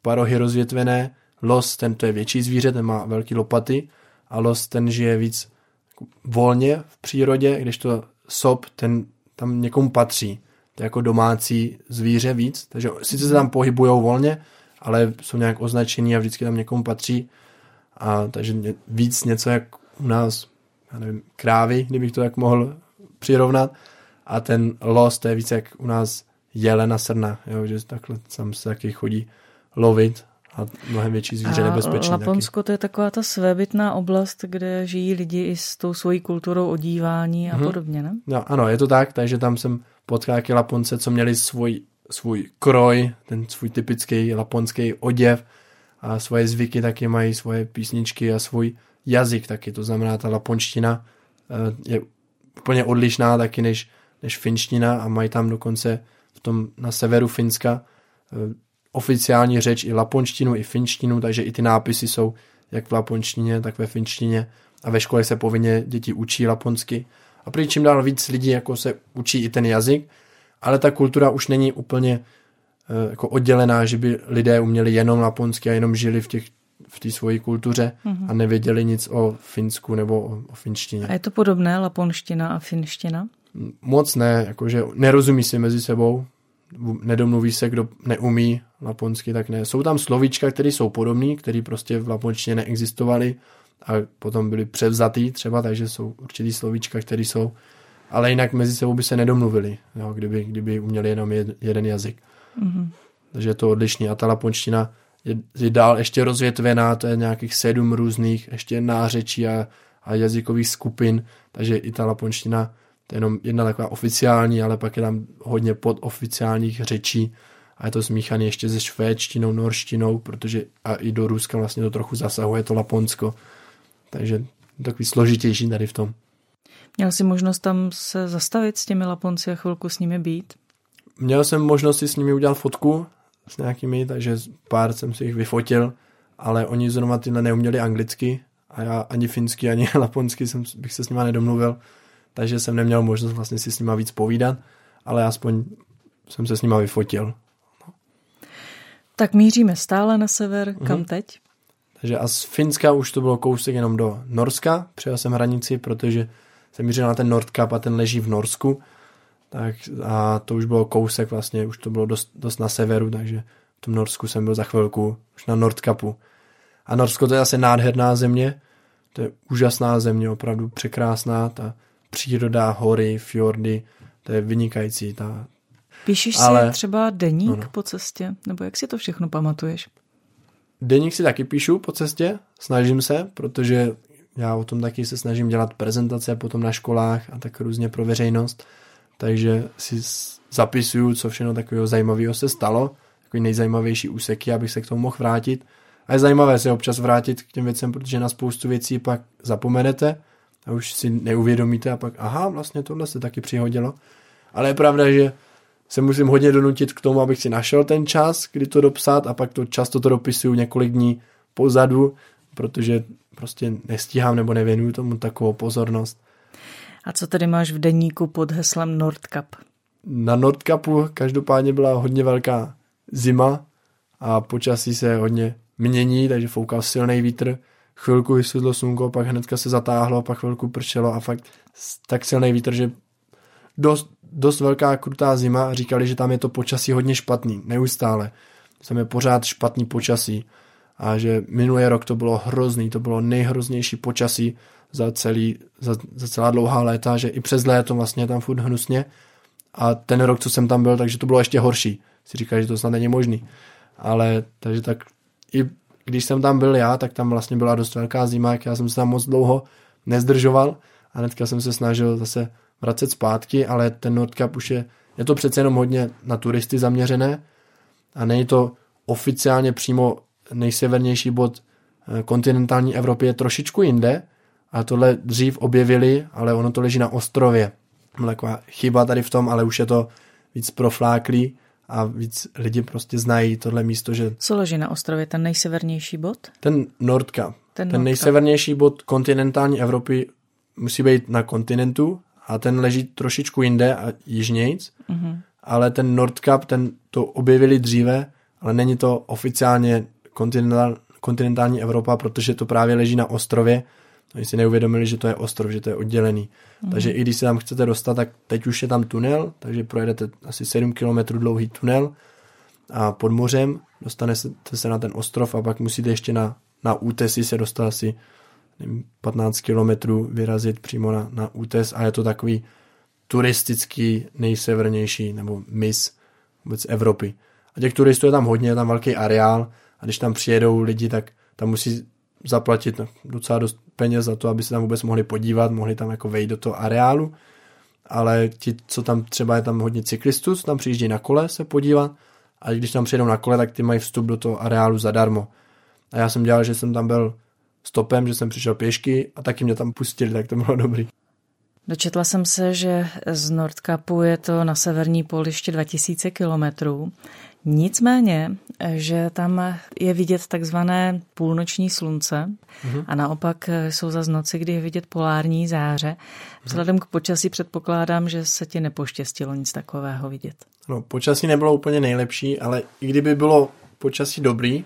parohy rozvětvené, los ten to je větší zvíře, ten má velký lopaty a los ten žije víc volně v přírodě, když to sob ten tam někomu patří to je jako domácí zvíře víc, takže sice se tam pohybují volně, ale jsou nějak označení a vždycky tam někomu patří. A takže víc něco jak u nás, já nevím, krávy, kdybych to tak mohl přirovnat. A ten los, to je víc jak u nás jelena srna, jo, že takhle tam se taky chodí lovit a mnohem větší zvíře a nebezpečný. Laponsko taky. to je taková ta svébytná oblast, kde žijí lidi i s tou svojí kulturou odívání a hmm. podobně, ne? No, ano, je to tak, takže tam jsem potkal taky Laponce, co měli svůj, svůj kroj, ten svůj typický laponský oděv a svoje zvyky taky mají, svoje písničky a svůj jazyk taky, to znamená ta laponština eh, je úplně odlišná taky než, než finština a mají tam dokonce v tom na severu Finska eh, oficiální řeč i laponštinu, i finštinu, takže i ty nápisy jsou jak v laponštině, tak ve finštině a ve škole se povinně děti učí laponsky a prý čím dál víc lidí jako se učí i ten jazyk, ale ta kultura už není úplně uh, jako oddělená, že by lidé uměli jenom laponsky a jenom žili v těch v té svojí kultuře mm-hmm. a nevěděli nic o Finsku nebo o, o finštině. A je to podobné, laponština a finština? Moc ne, jakože nerozumí si mezi sebou, nedomluví se, kdo neumí laponsky, tak ne. Jsou tam slovíčka, které jsou podobné, které prostě v laponštině neexistovaly, a potom byli převzatý třeba, takže jsou určitý slovíčka, které jsou, ale jinak mezi sebou by se nedomluvili, jo, kdyby, kdyby uměli jenom jed, jeden jazyk. Mm-hmm. Takže je to odlišný a ta laponština je, je dál ještě rozvětvená, to je nějakých sedm různých ještě nářečí a, a jazykových skupin, takže i ta laponština to je jenom jedna taková oficiální, ale pak je tam hodně podoficiálních řečí a je to smíchané ještě se švédštinou, norštinou, protože a i do Ruska vlastně to trochu zasahuje to Laponsko. Takže takový složitější tady v tom. Měl jsi možnost tam se zastavit s těmi Laponci a chvilku s nimi být? Měl jsem možnost si s nimi udělat fotku s nějakými, takže pár jsem si jich vyfotil, ale oni zrovna tyhle neuměli anglicky a já ani finsky, ani [laughs] laponsky jsem, bych se s nima nedomluvil, takže jsem neměl možnost vlastně si s nima víc povídat, ale aspoň jsem se s nima vyfotil. No. Tak míříme stále na sever, kam mm-hmm. teď? Takže a z Finska už to bylo kousek jenom do Norska, přijel jsem hranici, protože jsem mířil na ten Nordkap a ten leží v Norsku, tak a to už bylo kousek vlastně, už to bylo dost, dost na severu, takže v tom Norsku jsem byl za chvilku, už na Nordkapu. A Norsko to je asi nádherná země, to je úžasná země, opravdu překrásná, ta příroda, hory, fjordy, to je vynikající. Ta... Píšeš Ale... si třeba deník ano. po cestě? Nebo jak si to všechno pamatuješ? Deník si taky píšu po cestě, snažím se, protože já o tom taky se snažím dělat prezentace potom na školách a tak různě pro veřejnost, takže si zapisuju, co všechno takového zajímavého se stalo, takový nejzajímavější úseky, abych se k tomu mohl vrátit. A je zajímavé se občas vrátit k těm věcem, protože na spoustu věcí pak zapomenete a už si neuvědomíte a pak, aha, vlastně tohle se taky přihodilo. Ale je pravda, že se musím hodně donutit k tomu, abych si našel ten čas, kdy to dopsat a pak to často to dopisuju několik dní pozadu, protože prostě nestíhám nebo nevěnuju tomu takovou pozornost. A co tedy máš v deníku pod heslem Nordcup? Na Nordcupu každopádně byla hodně velká zima a počasí se hodně mění, takže foukal silný vítr chvilku vysvětlo slunko, pak hnedka se zatáhlo, pak chvilku pršelo a fakt tak silný vítr, že dost, dost velká krutá zima říkali, že tam je to počasí hodně špatný, neustále. Tam je pořád špatný počasí a že minulý rok to bylo hrozný, to bylo nejhroznější počasí za, celý, za, za celá dlouhá léta, že i přes léto vlastně tam furt hnusně a ten rok, co jsem tam byl, takže to bylo ještě horší. Si říkali, že to snad není možný. Ale takže tak i když jsem tam byl já, tak tam vlastně byla dost velká zima, jak já jsem se tam moc dlouho nezdržoval a hnedka jsem se snažil zase vracet zpátky, ale ten Nordcup už je, je to přece jenom hodně na turisty zaměřené a není to oficiálně přímo nejsevernější bod eh, kontinentální Evropy je trošičku jinde a tohle dřív objevili, ale ono to leží na ostrově. Taková chyba tady v tom, ale už je to víc profláklý a víc lidi prostě znají tohle místo, že... Co leží na ostrově, ten nejsevernější bod? Ten Nordka. Ten, ten nejsevernější bod kontinentální Evropy musí být na kontinentu a ten leží trošičku jinde a jižnějc, mm-hmm. ale ten Nordkap, ten to objevili dříve, ale není to oficiálně kontinentál, kontinentální Evropa, protože to právě leží na ostrově. Oni si neuvědomili, že to je ostrov, že to je oddělený. Mm. Takže i když se tam chcete dostat, tak teď už je tam tunel, takže projedete asi 7 km dlouhý tunel a pod mořem dostanete se na ten ostrov a pak musíte ještě na, na útesy se dostat asi nevím, 15 km vyrazit přímo na, na útes a je to takový turistický nejsevernější nebo mis vůbec Evropy. A těch turistů je tam hodně, je tam velký areál a když tam přijedou lidi, tak tam musí zaplatit docela dost peněz za to, aby se tam vůbec mohli podívat, mohli tam jako vejít do toho areálu, ale ti, co tam třeba je tam hodně cyklistů, co tam přijíždí na kole se podívat, a když tam přijedou na kole, tak ty mají vstup do toho areálu zadarmo. A já jsem dělal, že jsem tam byl stopem, že jsem přišel pěšky a taky mě tam pustili, tak to bylo dobrý. Dočetla jsem se, že z Nordkapu je to na severní poliště 2000 kilometrů. Nicméně, že tam je vidět takzvané půlnoční slunce mm-hmm. a naopak jsou za noci, kdy je vidět polární záře. Vzhledem k počasí předpokládám, že se ti nepoštěstilo nic takového vidět. No, počasí nebylo úplně nejlepší, ale i kdyby bylo počasí dobrý,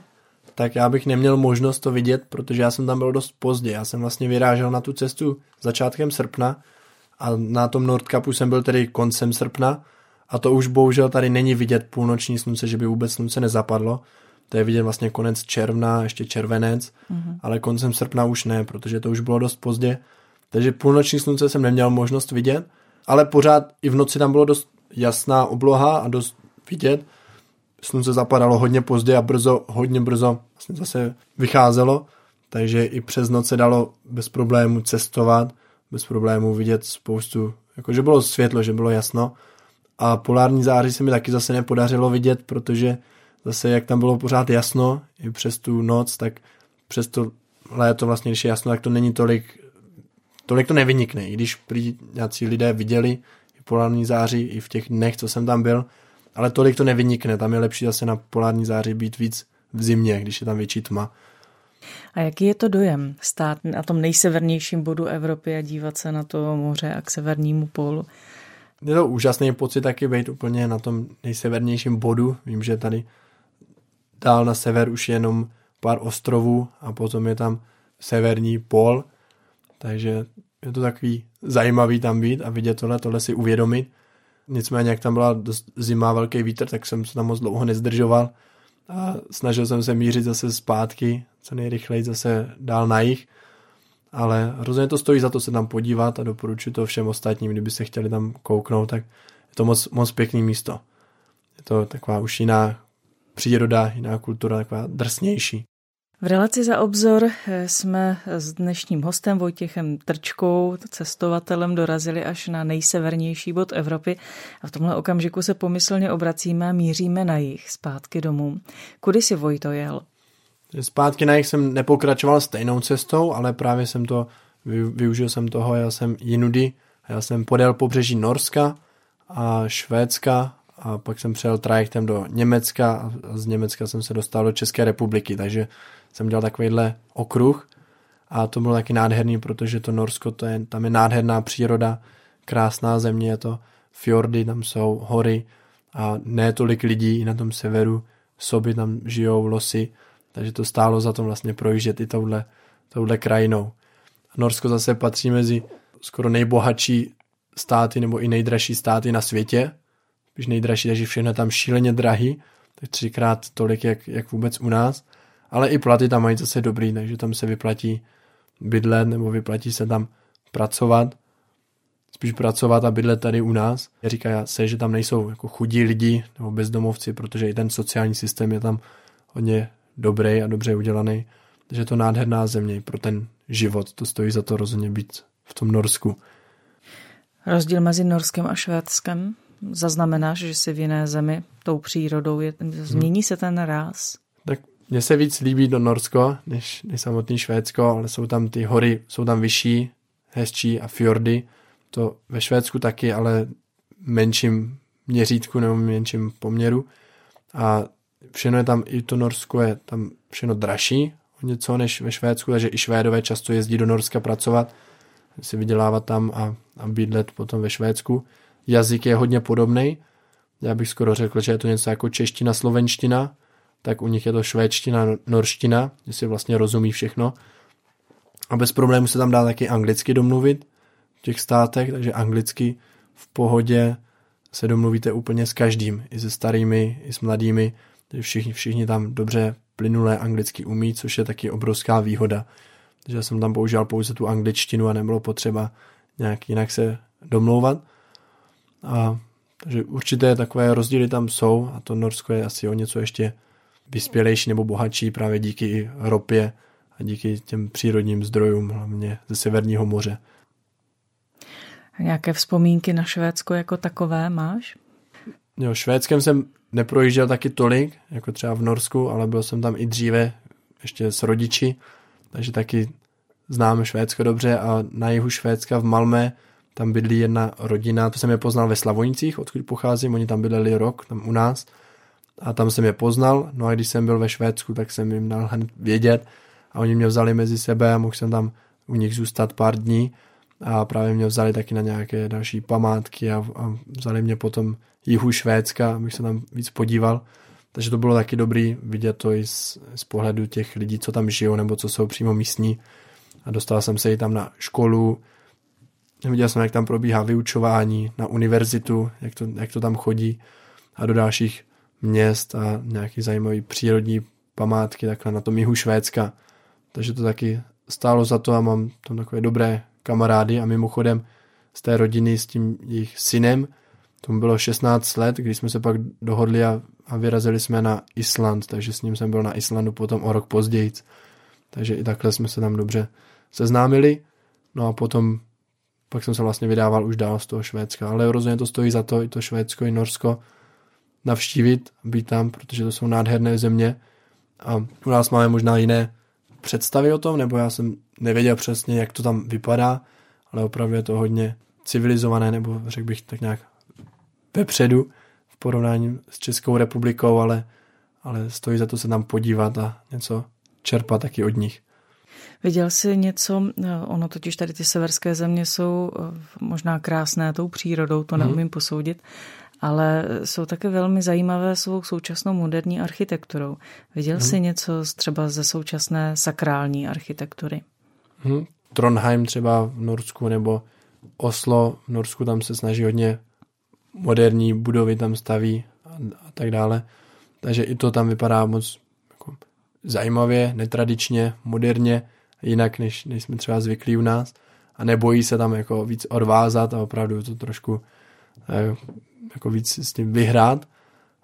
tak já bych neměl možnost to vidět, protože já jsem tam byl dost pozdě. Já jsem vlastně vyrážel na tu cestu začátkem srpna a na tom Nordkapu jsem byl tedy koncem srpna a to už bohužel tady není vidět půlnoční slunce, že by vůbec slunce nezapadlo, to je vidět vlastně konec června, ještě červenec, mm-hmm. ale koncem srpna už ne, protože to už bylo dost pozdě. Takže půlnoční slunce jsem neměl možnost vidět, ale pořád i v noci tam bylo dost jasná obloha a dost vidět. Slunce zapadalo hodně pozdě a brzo, hodně brzo vlastně zase vycházelo, takže i přes noc se dalo bez problémů cestovat, bez problémů vidět spoustu, jakože bylo světlo, že bylo jasno. A polární září se mi taky zase nepodařilo vidět, protože zase jak tam bylo pořád jasno i přes tu noc, tak přes to léto vlastně, když je jasno, tak to není tolik, tolik to nevynikne. I když prý nějací lidé viděli i polární září i v těch dnech, co jsem tam byl, ale tolik to nevynikne. Tam je lepší zase na polární září být víc v zimě, když je tam větší tma. A jaký je to dojem stát na tom nejsevernějším bodu Evropy a dívat se na to moře a k severnímu pólu? Je to úžasný pocit taky být úplně na tom nejsevernějším bodu. Vím, že tady dál na sever už je jenom pár ostrovů a potom je tam severní pol, takže je to takový zajímavý tam být a vidět tohle, tohle si uvědomit. Nicméně, jak tam byla dost zima, velký vítr, tak jsem se tam moc dlouho nezdržoval a snažil jsem se mířit zase zpátky, co nejrychleji zase dál na jich. Ale rozhodně to stojí za to se tam podívat a doporučuji to všem ostatním, kdyby se chtěli tam kouknout, tak je to moc, moc pěkný místo. Je to taková už jiná příroda, jiná kultura, taková drsnější. V relaci za obzor eh, jsme s dnešním hostem Vojtěchem Trčkou, cestovatelem, dorazili až na nejsevernější bod Evropy a v tomhle okamžiku se pomyslně obracíme a míříme na jich, zpátky domů. Kudy si Vojto jel? Zpátky na jich jsem nepokračoval stejnou cestou, ale právě jsem to, využil jsem toho, já jsem jinudy, já jsem podél pobřeží Norska a Švédska a pak jsem přijel trajektem do Německa a z Německa jsem se dostal do České republiky, takže jsem dělal takovýhle okruh a to bylo taky nádherný, protože to Norsko, to je, tam je nádherná příroda, krásná země, je to fjordy, tam jsou hory a ne tolik lidí i na tom severu, soby tam žijou, losy, takže to stálo za to vlastně projíždět i touhle, touhle krajinou. Norsko zase patří mezi skoro nejbohatší státy nebo i nejdražší státy na světě, spíš nejdražší, takže všechno tam šíleně drahý, tak třikrát tolik, jak, jak vůbec u nás. Ale i platy tam mají zase dobrý, takže tam se vyplatí bydlet nebo vyplatí se tam pracovat. Spíš pracovat a bydlet tady u nás. Říká se, že tam nejsou jako chudí lidi nebo bezdomovci, protože i ten sociální systém je tam hodně dobrý a dobře udělaný. Takže je to nádherná země pro ten život. To stojí za to rozhodně být v tom Norsku. Rozdíl mezi Norskem a Švédskem? zaznamenáš, že jsi v jiné zemi tou přírodou, je, změní se ten ráz? Tak mně se víc líbí do Norsko, než, než samotný Švédsko, ale jsou tam ty hory, jsou tam vyšší, hezčí a fjordy. To ve Švédsku taky, ale menším měřítku nebo menším poměru. A všechno je tam, i to Norsko je tam všechno dražší o něco než ve Švédsku, takže i Švédové často jezdí do Norska pracovat, si vydělávat tam a, a bydlet potom ve Švédsku jazyk je hodně podobný. Já bych skoro řekl, že je to něco jako čeština, slovenština, tak u nich je to švédština, norština, že si vlastně rozumí všechno. A bez problému se tam dá taky anglicky domluvit v těch státech, takže anglicky v pohodě se domluvíte úplně s každým, i se starými, i s mladými, všichni, všichni tam dobře plynulé anglicky umí, což je taky obrovská výhoda. Takže jsem tam používal pouze tu angličtinu a nebylo potřeba nějak jinak se domlouvat. A, takže určité takové rozdíly tam jsou a to Norsko je asi o něco ještě vyspělejší nebo bohatší právě díky ropě a díky těm přírodním zdrojům, hlavně ze Severního moře. Nějaké vzpomínky na Švédsko jako takové máš? Jo, Švédskem jsem neprojížděl taky tolik, jako třeba v Norsku, ale byl jsem tam i dříve, ještě s rodiči, takže taky známe Švédsko dobře a na jihu Švédska v Malmé tam bydlí jedna rodina, to jsem je poznal ve Slavonicích, odkud pocházím, oni tam bydleli rok, tam u nás. A tam jsem je poznal, no a když jsem byl ve Švédsku, tak jsem jim dal hned vědět a oni mě vzali mezi sebe a mohl jsem tam u nich zůstat pár dní a právě mě vzali taky na nějaké další památky a, a vzali mě potom jihu Švédska, abych se tam víc podíval. Takže to bylo taky dobrý vidět to i z, z pohledu těch lidí, co tam žijou nebo co jsou přímo místní. A dostal jsem se i tam na školu, Viděl jsem, jak tam probíhá vyučování na univerzitu, jak to, jak to tam chodí a do dalších měst a nějaký zajímavý přírodní památky takhle na tom jihu Švédska. Takže to taky stálo za to a mám tam takové dobré kamarády a mimochodem z té rodiny s tím jejich synem, tomu bylo 16 let, když jsme se pak dohodli a, a vyrazili jsme na Island, takže s ním jsem byl na Islandu potom o rok později. Takže i takhle jsme se tam dobře seznámili. No a potom pak jsem se vlastně vydával už dál z toho Švédska, ale rozhodně to stojí za to, i to Švédsko, i Norsko navštívit, být tam, protože to jsou nádherné země a u nás máme možná jiné představy o tom, nebo já jsem nevěděl přesně, jak to tam vypadá, ale opravdu je to hodně civilizované, nebo řekl bych tak nějak vepředu v porovnání s Českou republikou, ale, ale stojí za to se tam podívat a něco čerpat taky od nich. Viděl jsi něco, eh, ono totiž tady ty severské země jsou eh, možná krásné tou přírodou, to mhm. neumím hmm. posoudit, ale jsou také velmi zajímavé svou současnou moderní architekturou. Viděl hmm. jsi něco třeba ze současné sakrální architektury? Hmm. Trondheim třeba v Norsku nebo Oslo v Norsku, tam se snaží hodně moderní budovy tam staví a, a tak dále. Takže i to tam vypadá moc jako zajímavě, netradičně, moderně, jinak, než, než jsme třeba zvyklí u nás. A nebojí se tam jako víc odvázat a opravdu to trošku jako víc s tím vyhrát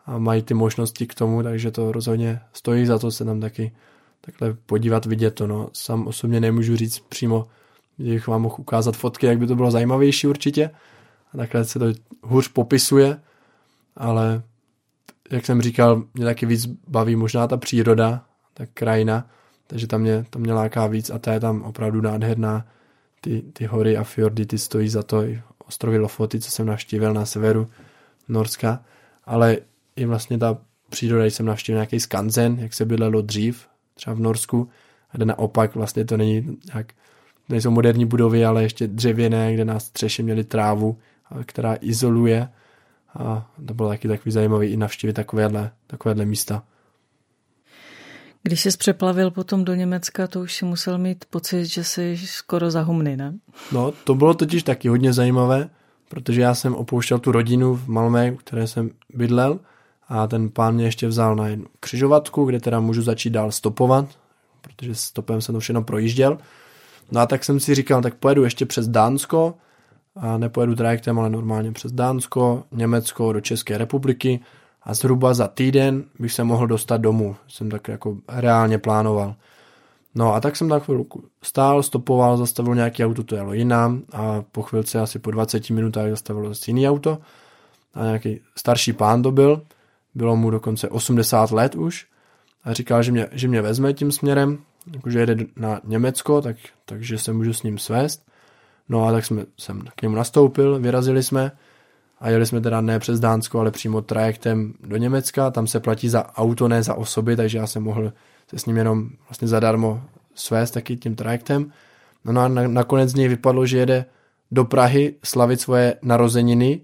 a mají ty možnosti k tomu, takže to rozhodně stojí za to se tam taky takhle podívat, vidět to. No. Sam osobně nemůžu říct přímo, bych vám mohl ukázat fotky, jak by to bylo zajímavější určitě. A takhle se to hůř popisuje, ale jak jsem říkal, mě taky víc baví možná ta příroda, ta krajina, takže tam mě, tam mě láká víc a ta je tam opravdu nádherná. Ty, ty hory a fjordy, ty stojí za to, ostrovy Lofoty, co jsem navštívil na severu Norska, ale i vlastně ta příroda, když jsem navštívil nějaký skanzen, jak se bydlelo dřív, třeba v Norsku, a kde naopak vlastně to není jak, nejsou moderní budovy, ale ještě dřevěné, kde na střeše měli trávu, která izoluje a to bylo taky takový zajímavý i navštívit takovéhle, takovéhle místa. Když jsi přeplavil potom do Německa, to už si musel mít pocit, že jsi skoro za humny, ne? No, to bylo totiž taky hodně zajímavé, protože já jsem opouštěl tu rodinu v Malmé, které jsem bydlel a ten pán mě ještě vzal na jednu křižovatku, kde teda můžu začít dál stopovat, protože stopem jsem to všechno projížděl. No a tak jsem si říkal, tak pojedu ještě přes Dánsko, a nepojedu trajektem, ale normálně přes Dánsko, Německo do České republiky a zhruba za týden bych se mohl dostat domů. Jsem tak jako reálně plánoval. No a tak jsem tak chvilku stál, stopoval, zastavil nějaký auto, to jelo jinam a po chvilce asi po 20 minutách zastavilo zase jiný auto a nějaký starší pán to byl, bylo mu dokonce 80 let už a říkal, že mě, že mě vezme tím směrem, jakože jede na Německo, tak, takže se můžu s ním svést. No a tak jsme, jsem k němu nastoupil, vyrazili jsme a jeli jsme teda ne přes Dánsko, ale přímo trajektem do Německa, tam se platí za auto, ne za osoby, takže já jsem mohl se s ním jenom vlastně zadarmo svést taky tím trajektem. No, no a nakonec z něj vypadlo, že jede do Prahy slavit svoje narozeniny,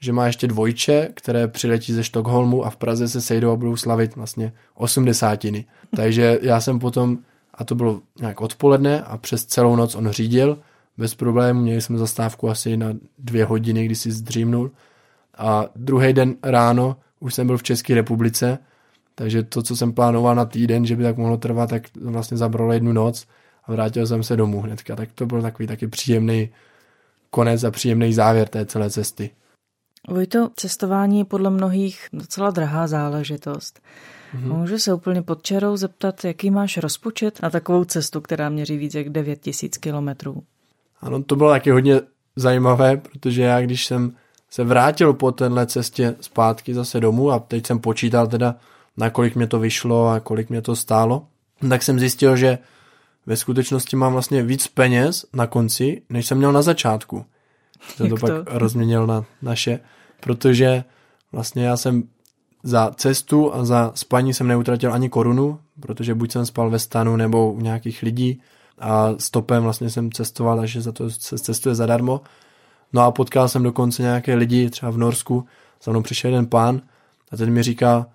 že má ještě dvojče, které přiletí ze Štokholmu a v Praze se sejdou a budou slavit vlastně osmdesátiny. [laughs] Takže já jsem potom, a to bylo nějak odpoledne a přes celou noc on řídil, bez problémů, měli jsme zastávku asi na dvě hodiny, kdy si zdřímnul a druhý den ráno už jsem byl v České republice, takže to, co jsem plánoval na týden, že by tak mohlo trvat, tak vlastně zabralo jednu noc a vrátil jsem se domů hnedka. Tak to byl takový taky příjemný konec a příjemný závěr té celé cesty. Vojto, cestování je podle mnohých docela drahá záležitost. Mm-hmm. Můžu se úplně pod čarou zeptat, jaký máš rozpočet na takovou cestu, která měří více jak 9 tisíc kilometrů? Ano, to bylo taky hodně zajímavé, protože já když jsem se vrátil po téhle cestě zpátky zase domů a teď jsem počítal teda, na kolik mě to vyšlo a kolik mě to stálo, tak jsem zjistil, že ve skutečnosti mám vlastně víc peněz na konci, než jsem měl na začátku. Jsem to, to pak rozměnil na naše, protože vlastně já jsem za cestu a za spaní jsem neutratil ani korunu, protože buď jsem spal ve stanu nebo u nějakých lidí, a stopem vlastně jsem cestoval, takže za to se cestuje zadarmo. No a potkal jsem dokonce nějaké lidi, třeba v Norsku, za mnou přišel jeden pán a ten mi říká,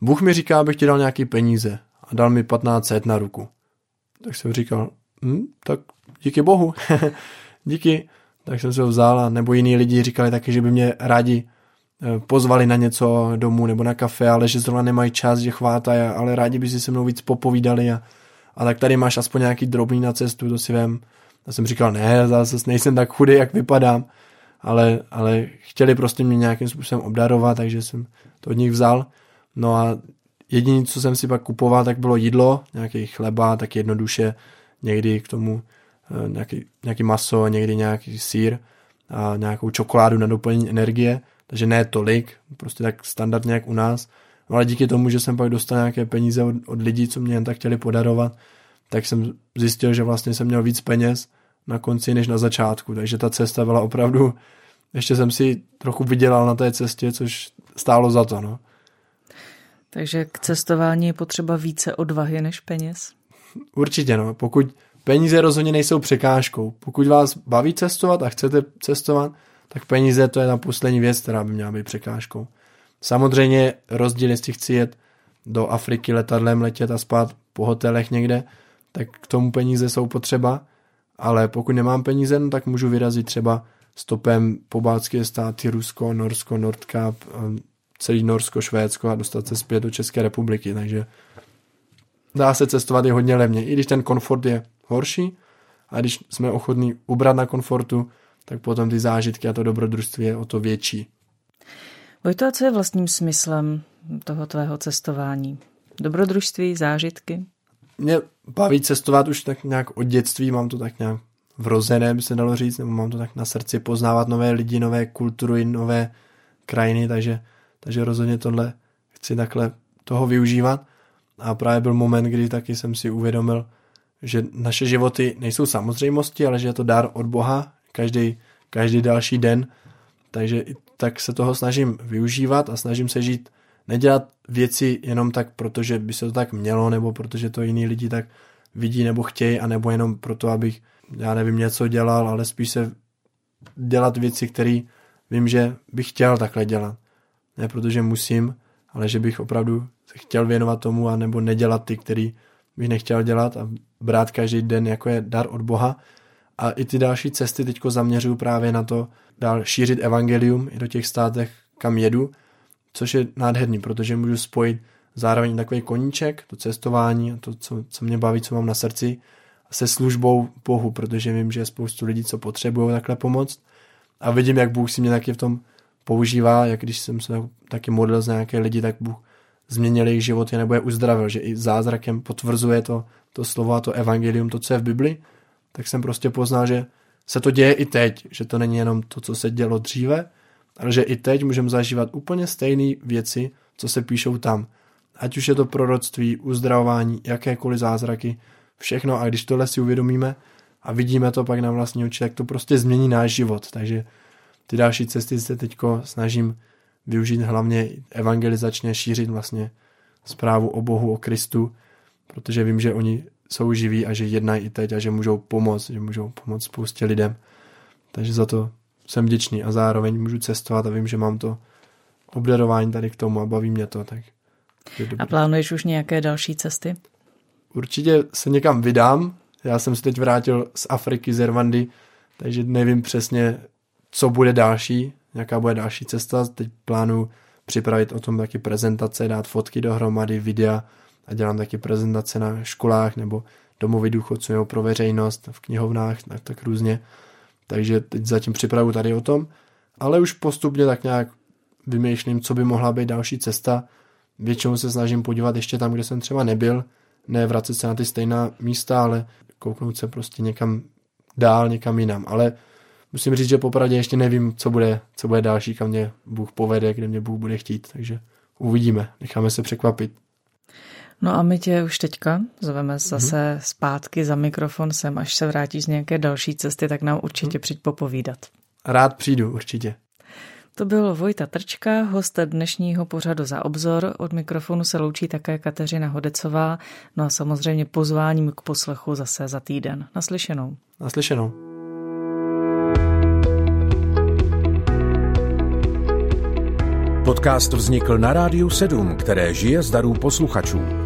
Bůh mi říká, abych ti dal nějaký peníze a dal mi 1500 na ruku. Tak jsem říkal, hm, tak díky bohu, [laughs] díky. Tak jsem se ho vzal a nebo jiní lidi říkali taky, že by mě rádi pozvali na něco domů nebo na kafe, ale že zrovna nemají čas, že chvátají, ale rádi by si se mnou víc popovídali a, a tak tady máš aspoň nějaký drobný na cestu, to si vem. Já jsem říkal, ne, zase nejsem tak chudý, jak vypadám, ale, ale chtěli prostě mě nějakým způsobem obdarovat, takže jsem to od nich vzal. No a jediné, co jsem si pak kupoval, tak bylo jídlo, nějaký chleba, tak jednoduše, někdy k tomu eh, nějaký, nějaký maso, někdy nějaký sír a nějakou čokoládu na doplnění energie, takže ne tolik, prostě tak standardně jak u nás. No ale díky tomu, že jsem pak dostal nějaké peníze od, od lidí, co mě jen tak chtěli podarovat, tak jsem zjistil, že vlastně jsem měl víc peněz na konci než na začátku, takže ta cesta byla opravdu, ještě jsem si trochu vydělal na té cestě, což stálo za to, no. Takže k cestování je potřeba více odvahy než peněz? Určitě, no. Pokud peníze rozhodně nejsou překážkou. Pokud vás baví cestovat a chcete cestovat, tak peníze to je ta poslední věc, která by měla být překážkou. Samozřejmě rozdíl, jestli chci jet do Afriky letadlem, letět a spát po hotelech někde, tak k tomu peníze jsou potřeba, ale pokud nemám peníze, no, tak můžu vyrazit třeba stopem po Balcké státy, Rusko, Norsko, Nordkap, celý Norsko, Švédsko a dostat se zpět do České republiky, takže dá se cestovat i hodně levně, i když ten komfort je horší a když jsme ochotní ubrat na komfortu, tak potom ty zážitky a to dobrodružství je o to větší. Vojto, a co je vlastním smyslem toho tvého cestování? Dobrodružství, zážitky? Mě baví cestovat už tak nějak od dětství, mám to tak nějak vrozené, by se dalo říct, nebo mám to tak na srdci poznávat nové lidi, nové kultury, nové krajiny, takže, takže rozhodně tohle chci takhle toho využívat. A právě byl moment, kdy taky jsem si uvědomil, že naše životy nejsou samozřejmosti, ale že je to dar od Boha každý, každý další den. Takže tak se toho snažím využívat a snažím se žít, nedělat věci jenom tak, protože by se to tak mělo, nebo protože to jiní lidi tak vidí nebo chtějí, nebo jenom proto, abych, já nevím, něco dělal, ale spíš se dělat věci, které vím, že bych chtěl takhle dělat. Ne protože musím, ale že bych opravdu se chtěl věnovat tomu a nebo nedělat ty, který bych nechtěl dělat a brát každý den jako je dar od Boha. A i ty další cesty teďko zaměřuju právě na to dál šířit evangelium i do těch státech, kam jedu, což je nádherný, protože můžu spojit zároveň takový koníček, to cestování to, co, co mě baví, co mám na srdci, se službou Bohu, protože vím, že je spoustu lidí, co potřebují takhle pomoct. A vidím, jak Bůh si mě taky v tom používá, jak když jsem se taky modlil za nějaké lidi, tak Bůh změnil jejich životy nebo je uzdravil, že i zázrakem potvrzuje to, to slovo a to evangelium, to, co je v Bibli, tak jsem prostě poznal, že se to děje i teď, že to není jenom to, co se dělo dříve, ale že i teď můžeme zažívat úplně stejné věci, co se píšou tam. Ať už je to proroctví, uzdravování, jakékoliv zázraky, všechno. A když tohle si uvědomíme a vidíme to pak na vlastní oči, tak to prostě změní náš život. Takže ty další cesty se teď snažím využít hlavně evangelizačně, šířit vlastně zprávu o Bohu, o Kristu, protože vím, že oni jsou živí a že jednají i teď a že můžou pomoct, že můžou pomoct spoustě lidem. Takže za to jsem vděčný a zároveň můžu cestovat a vím, že mám to obdarování tady k tomu a baví mě to. Tak a plánuješ už nějaké další cesty? Určitě se někam vydám. Já jsem se teď vrátil z Afriky, z Rwandy, takže nevím přesně, co bude další, jaká bude další cesta. Teď plánuji připravit o tom taky prezentace, dát fotky dohromady, videa a dělám taky prezentace na školách nebo domovy důchodců nebo pro veřejnost v knihovnách, tak, tak různě. Takže teď zatím připravu tady o tom, ale už postupně tak nějak vymýšlím, co by mohla být další cesta. Většinou se snažím podívat ještě tam, kde jsem třeba nebyl, ne vracet se na ty stejná místa, ale kouknout se prostě někam dál, někam jinam. Ale musím říct, že popravdě ještě nevím, co bude, co bude další, kam mě Bůh povede, kde mě Bůh bude chtít, takže uvidíme, necháme se překvapit. No a my tě už teďka zveme zase hmm. zpátky za mikrofon sem, až se vrátíš z nějaké další cesty, tak nám určitě hmm. přijď popovídat. Rád přijdu, určitě. To byl Vojta Trčka, host dnešního pořadu za obzor. Od mikrofonu se loučí také Kateřina Hodecová, no a samozřejmě pozváním k poslechu zase za týden. Naslyšenou. Naslyšenou. Podcast vznikl na Rádiu 7, které žije z darů posluchačů.